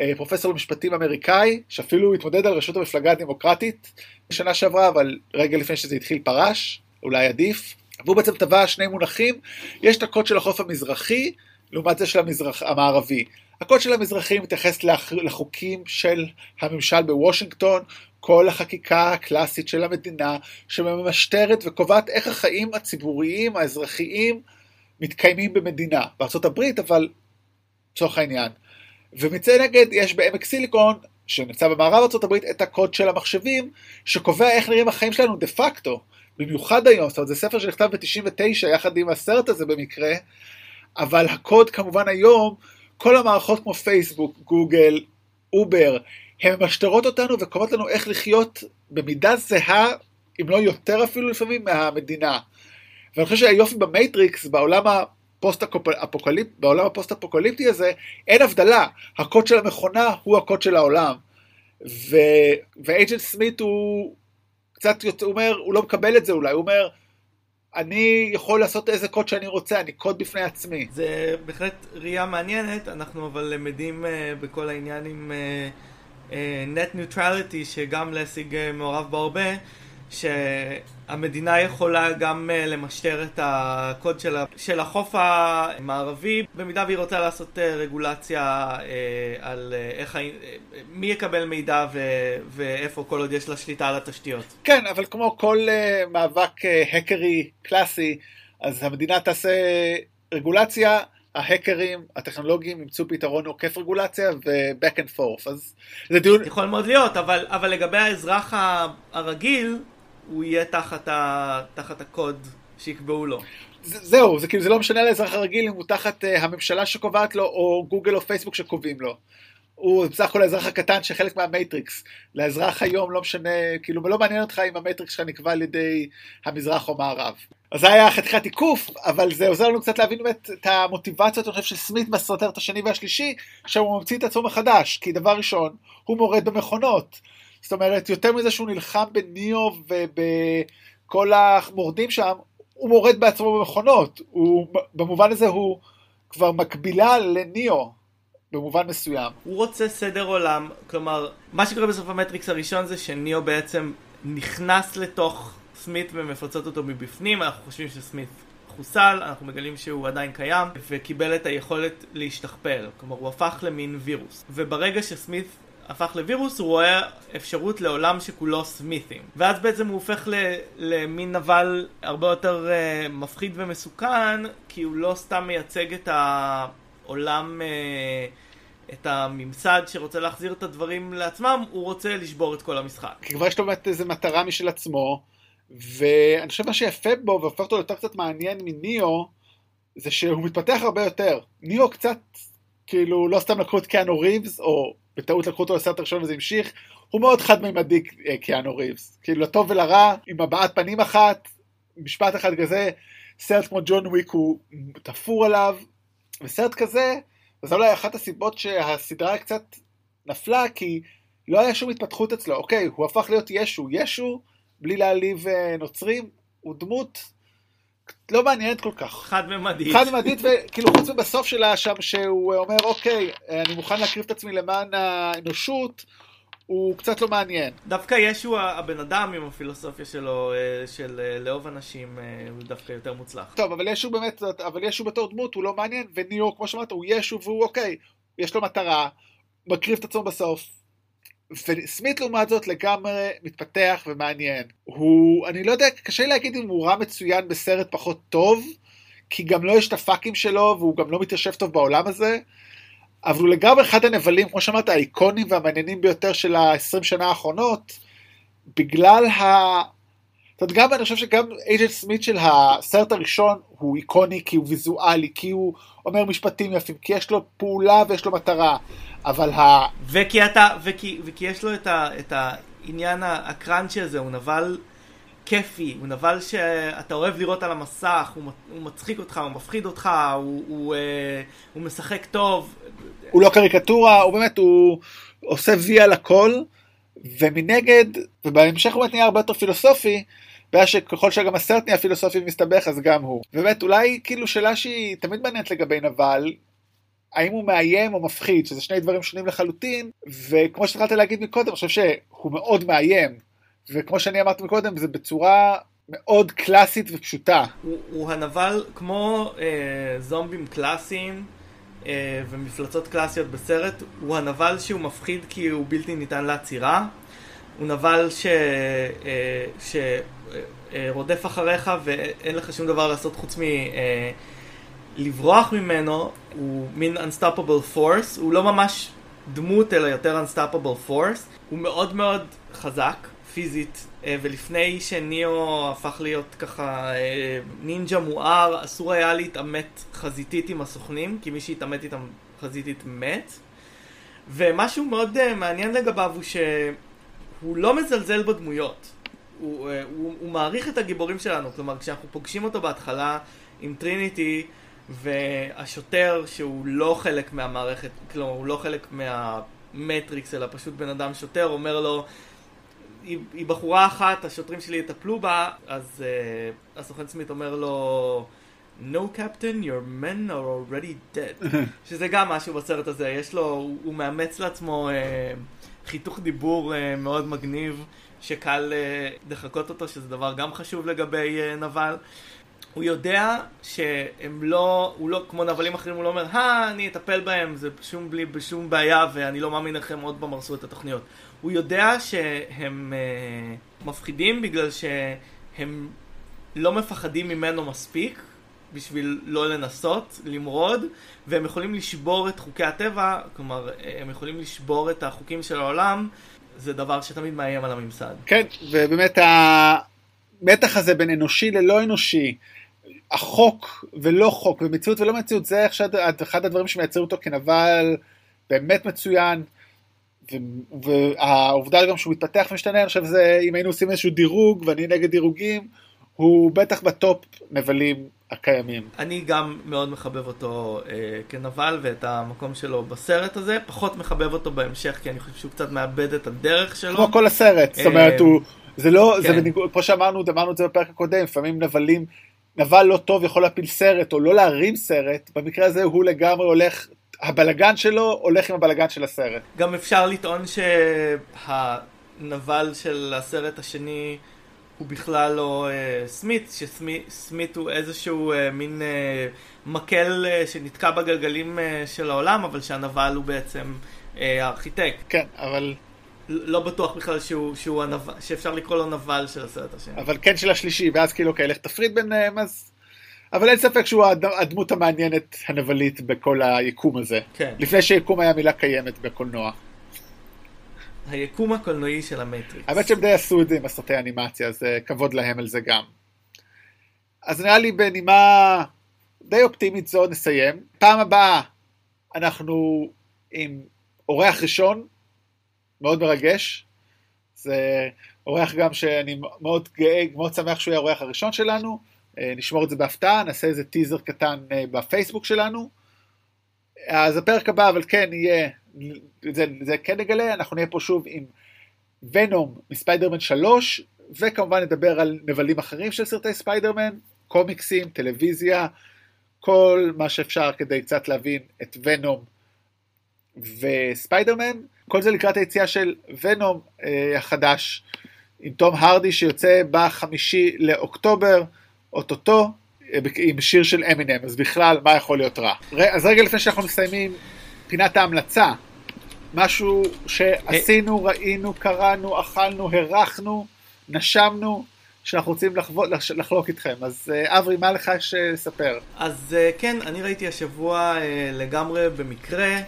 אה, פרופסור למשפטים אמריקאי, שאפילו התמודד על ראשות המפלגה הדמוקרטית בשנה שעברה, אבל רגע לפני שזה התחיל פרש, אולי עדיף. והוא בעצם טבע שני מונחים, יש את הקוד של החוף המזרחי, לעומת זה של המזרח, המערבי. הקוד של המזרחי מתייחס לחוקים של הממשל בוושינגטון, כל החקיקה הקלאסית של המדינה, שממשטרת וקובעת איך החיים הציבוריים, האזרחיים, מתקיימים במדינה. בארה"ב, אבל לצורך העניין. ומצד שני יש בעמק סיליקון, שנמצא במערב ארה"ב, את הקוד של המחשבים, שקובע איך נראים החיים שלנו דה פקטו. במיוחד היום, זאת אומרת, זה ספר שנכתב ב-99 יחד עם הסרט הזה במקרה, אבל הקוד כמובן היום, כל המערכות כמו פייסבוק, גוגל, אובר, הן משטרות אותנו וקובעות לנו איך לחיות במידה זהה, אם לא יותר אפילו לפעמים, מהמדינה. ואני חושב שהיופי במייטריקס, בעולם הפוסט-אפוקליפטי, הפוסט-אפוקליפטי הזה, אין הבדלה. הקוד של המכונה הוא הקוד של העולם. ו Agent סמית הוא קצת, הוא אומר, הוא לא מקבל את זה אולי, הוא אומר, אני יכול לעשות איזה קוד שאני רוצה, אני קוד בפני עצמי. זה בהחלט ראייה מעניינת, אנחנו אבל למדים uh, בכל העניין עם uh, uh, net neutrality, שגם להשיג uh, מעורב בו הרבה, שהמדינה יכולה גם uh, למשטר את הקוד של, של החוף המערבי, במידה והיא רוצה לעשות uh, רגולציה uh, על איך, מי יקבל מידע ו, ואיפה כל עוד יש לה שליטה על התשתיות. כן, אבל כמו כל מאבק הקרי קלאסי, אז המדינה תעשה רגולציה, ההקרים, הטכנולוגיים ימצאו פתרון עוקף רגולציה ו-back and forth, אז זה דיון... יכול מאוד להיות, אבל, אבל לגבי האזרח הרגיל, הוא יהיה תחת, ה, תחת הקוד שיקבעו לו. זהו, זה כאילו זה לא משנה לאזרח הרגיל אם הוא תחת אה, הממשלה שקובעת לו, או גוגל או פייסבוק שקובעים לו. הוא בסך הכל האזרח הקטן שחלק מה Matrix. לאזרח היום לא משנה, כאילו לא מעניין אותך אם ה Matrix שלך נקבע על ידי המזרח או מערב. אז זה היה חתיכת עיקוף, אבל זה עוזר לנו קצת להבין באמת את המוטיבציות, אני חושב, של סמית בסרטרת השני והשלישי, שהוא ממציא את עצמו מחדש, כי דבר ראשון, הוא מורד במכונות. זאת אומרת, יותר מזה שהוא נלחם בניאו ובכל המורדים שם, הוא מורד בעצמו במכונות. הוא, במובן הזה הוא כבר מקבילה לניאו, במובן מסוים. הוא רוצה סדר עולם, כלומר, מה שקורה בסוף המטריקס הראשון זה שניאו בעצם נכנס לתוך סמית ומפוצץ אותו מבפנים, אנחנו חושבים שסמית חוסל, אנחנו מגלים שהוא עדיין קיים, וקיבל את היכולת להשתכפל, כלומר הוא הפך למין וירוס. וברגע שסמית הפך לווירוס, הוא רואה אפשרות לעולם שכולו סמית'ים. ואז בעצם הוא הופך למין נבל הרבה יותר uh, מפחיד ומסוכן, כי הוא לא סתם מייצג את העולם, uh, את הממסד שרוצה להחזיר את הדברים לעצמם, הוא רוצה לשבור את כל המשחק. כי כבר יש לו באמת איזה מטרה משל עצמו, ואני חושב מה שיפה בו והופך אותו יותר קצת מעניין מניאו, זה שהוא מתפתח הרבה יותר. ניאו קצת, כאילו, לא סתם לקחו את קיאנו ריבס, או בטעות לקחו אותו לסרט הראשון וזה המשיך, הוא מאוד חד-מימדי אה, קיאנו ריבס. כאילו לטוב ולרע, עם הבעת פנים אחת, משפט אחד כזה, סרט כמו ג'ון וויק הוא תפור עליו, וסרט כזה, וזה אולי אחת הסיבות שהסדרה קצת נפלה, כי לא היה שום התפתחות אצלו. אוקיי, הוא הפך להיות ישו. ישו, בלי להעליב אה, נוצרים, הוא דמות לא מעניינת כל כך. חד-ממדית. חד-ממדית, וכאילו חוץ מבסוף שלה שם, שהוא אומר, אוקיי, אני מוכן להקריב את עצמי למען האנושות, הוא קצת לא מעניין. דווקא ישו הבן אדם עם הפילוסופיה שלו, אה, של אה, לאהוב אנשים, אה, הוא דווקא יותר מוצלח. טוב, אבל ישו באמת, אבל ישו בתור דמות הוא לא מעניין, וניאו, כמו שאמרת, הוא ישו והוא אוקיי, יש לו מטרה, מקריב את עצמו בסוף, וסמית לעומת זאת לגמרי מתפתח ומעניין. הוא, אני לא יודע, קשה לי להגיד אם הוא רע מצוין בסרט פחות טוב, כי גם לא יש את הפאקים שלו והוא גם לא מתיישב טוב בעולם הזה, אבל הוא לגמרי אחד הנבלים, כמו שאמרת, האיקונים והמעניינים ביותר של ה-20 שנה האחרונות, בגלל ה... זאת אומרת, גם אני חושב שגם אייג'נט סמית של הסרט הראשון הוא איקוני כי הוא ויזואלי, כי הוא אומר משפטים יפים, כי יש לו פעולה ויש לו מטרה, אבל ה... וכי אתה, וכי, וכי יש לו את, ה, את העניין הקראנצ'י הזה, הוא נבל כיפי, הוא נבל שאתה אוהב לראות על המסך, הוא, הוא מצחיק אותך, הוא מפחיד אותך, הוא, הוא, אה, הוא משחק טוב. הוא לא קריקטורה, הוא באמת, הוא עושה וי על הכל, ומנגד, ובהמשך הוא באמת נהיה הרבה יותר פילוסופי, בעיה שככל שגם הסרט נהיה פילוסופי ומסתבך אז גם הוא. באמת אולי כאילו שאלה שהיא תמיד מעניינת לגבי נבל, האם הוא מאיים או מפחיד, שזה שני דברים שונים לחלוטין, וכמו שהתחלת להגיד מקודם, אני חושב שהוא מאוד מאיים, וכמו שאני אמרתי מקודם, זה בצורה מאוד קלאסית ופשוטה. הוא, הוא הנבל כמו אה, זומבים קלאסיים אה, ומפלצות קלאסיות בסרט, הוא הנבל שהוא מפחיד כי הוא בלתי ניתן לעצירה. הוא נבל ש... אה, ש... אה, רודף אחריך ואין לך שום דבר לעשות חוץ מלברוח אה, ממנו, הוא מין unstoppable force, הוא לא ממש דמות אלא יותר unstoppable force, הוא מאוד מאוד חזק פיזית, אה, ולפני שניאו הפך להיות ככה נינג'ה מואר, אסור היה להתעמת חזיתית עם הסוכנים, כי מי שהתעמת איתם חזיתית מת. ומשהו מאוד מעניין לגביו הוא שהוא לא מזלזל בדמויות. הוא, אה, הוא, הוא מעריך את הגיבורים שלנו, כלומר כשאנחנו פוגשים אותו בהתחלה עם טריניטי והשוטר שהוא לא חלק מהמערכת, כלומר הוא לא חלק מה Matrix אלא פשוט בן אדם שוטר, אומר לו היא, היא בחורה אחת, השוטרים שלי יטפלו בה, אז אה, הסוכן סמית אומר לו No captain, your men are already dead. שזה גם משהו בסרט הזה, יש לו, הוא, הוא מאמץ לעצמו אה, חיתוך דיבור uh, מאוד מגניב שקל אה, לחקות אותו, שזה דבר גם חשוב לגבי אה, נבל. הוא יודע שהם לא, הוא לא, כמו נבלים אחרים, הוא לא אומר, אה, אני אטפל בהם, זה בשום, בלי, בשום בעיה, ואני לא מאמין לכם עוד פעם הרסו את התוכניות. הוא יודע שהם uh, מפחידים בגלל שהם לא מפחדים ממנו מספיק בשביל לא לנסות, למרוד, והם יכולים לשבור את חוקי הטבע, כלומר, הם יכולים לשבור את החוקים של העולם. זה דבר שתמיד מאיים על הממסד. כן, ובאמת המתח הזה בין אנושי ללא אנושי, החוק ולא חוק, ומציאות ולא מציאות, זה אחד הדברים שמייצר אותו כנבל באמת מצוין. והעובדה גם שהוא מתפתח ומשתנה, אני חושב שזה, אם היינו עושים איזשהו דירוג, ואני נגד דירוגים, הוא בטח בטופ נבלים הקיימים. אני גם מאוד מחבב אותו אה, כנבל ואת המקום שלו בסרט הזה, פחות מחבב אותו בהמשך כי אני חושב שהוא קצת מאבד את הדרך שלו. כמו כל הסרט, זאת אומרת אה, הוא, זה לא, כן. זה בניגוד, כמו שאמרנו, אמרנו את זה בפרק הקודם, לפעמים נבלים, נבל לא טוב יכול להפיל סרט או לא להרים סרט, במקרה הזה הוא לגמרי הולך, הבלגן שלו הולך עם הבלגן של הסרט. גם אפשר לטעון שהנבל של הסרט השני הוא בכלל לא uh, סמית, שסמית הוא איזשהו uh, מין uh, מקל uh, שנתקע בגלגלים uh, של העולם, אבל שהנבל הוא בעצם uh, הארכיטקט. כן, אבל... לא בטוח בכלל שהוא, שהוא הנבל, שאפשר לקרוא לו נבל של הסרט השני. אבל כן של השלישי, ואז כאילו, אוקיי, לך תפריד ביניהם, אז... אבל אין ספק שהוא הדמות המעניינת הנבלית בכל היקום הזה. כן. לפני שיקום היה מילה קיימת בקולנוע. היקום הקולנועי של המטריקס. האמת שהם די עשו את זה עם הסרטי אנימציה, אז אה, כבוד להם על זה גם. אז נראה לי בנימה די אופטימית זו נסיים. פעם הבאה אנחנו עם אורח ראשון, מאוד מרגש. זה אורח גם שאני מאוד גאה, מאוד שמח שהוא יהיה האורח הראשון שלנו. אה, נשמור את זה בהפתעה, נעשה איזה טיזר קטן אה, בפייסבוק שלנו. אז הפרק הבא, אבל כן, יהיה זה, זה כן נגלה, אנחנו נהיה פה שוב עם ונום מספיידרמן 3, וכמובן נדבר על נבלים אחרים של סרטי ספיידרמן, קומיקסים, טלוויזיה, כל מה שאפשר כדי קצת להבין את ונום וספיידרמן, כל זה לקראת היציאה של ונום אה, החדש עם תום הרדי שיוצא בחמישי לאוקטובר, אוטוטו, אה, עם שיר של אמינם, אז בכלל, מה יכול להיות רע? אז רגע לפני שאנחנו מסיימים פינת ההמלצה, משהו שעשינו, ראינו, קראנו, אכלנו, הרחנו, נשמנו, שאנחנו רוצים לחוות, לחלוק איתכם. אז אה, אברי, מה לך יש לספר? אז אה, כן, אני ראיתי השבוע אה, לגמרי במקרה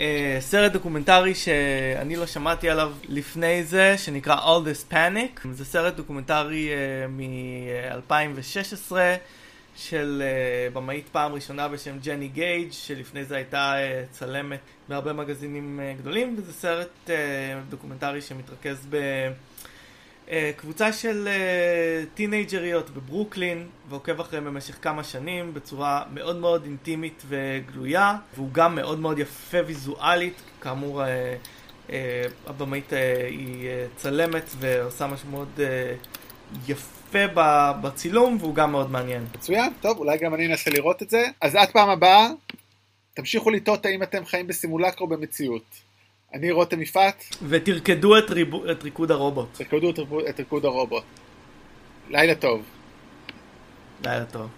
אה, סרט דוקומנטרי שאני לא שמעתי עליו לפני זה, שנקרא All This Panic. זה סרט דוקומנטרי אה, מ-2016 של אה, במאית פעם ראשונה בשם ג'ני גייג', שלפני זה הייתה אה, צלמת בהרבה מגזינים אה, גדולים, וזה סרט אה, דוקומנטרי שמתרכז ב... אה, קבוצה של אה, טינאייג'ריות בברוקלין ועוקב אחריהם במשך כמה שנים בצורה מאוד מאוד אינטימית וגלויה והוא גם מאוד מאוד יפה ויזואלית. כאמור אה, הבמאית היא צלמת ועושה משהו מאוד יפה בצילום והוא גם מאוד מעניין. מצוין, טוב אולי גם אני אנסה לראות את זה אז עד פעם הבאה תמשיכו לטעות האם אתם חיים בסימולקר או במציאות. אני רותם יפעת. ותרקדו את, ריבו, את ריקוד הרובוט. תרקדו את, את ריקוד הרובוט. לילה טוב. לילה טוב.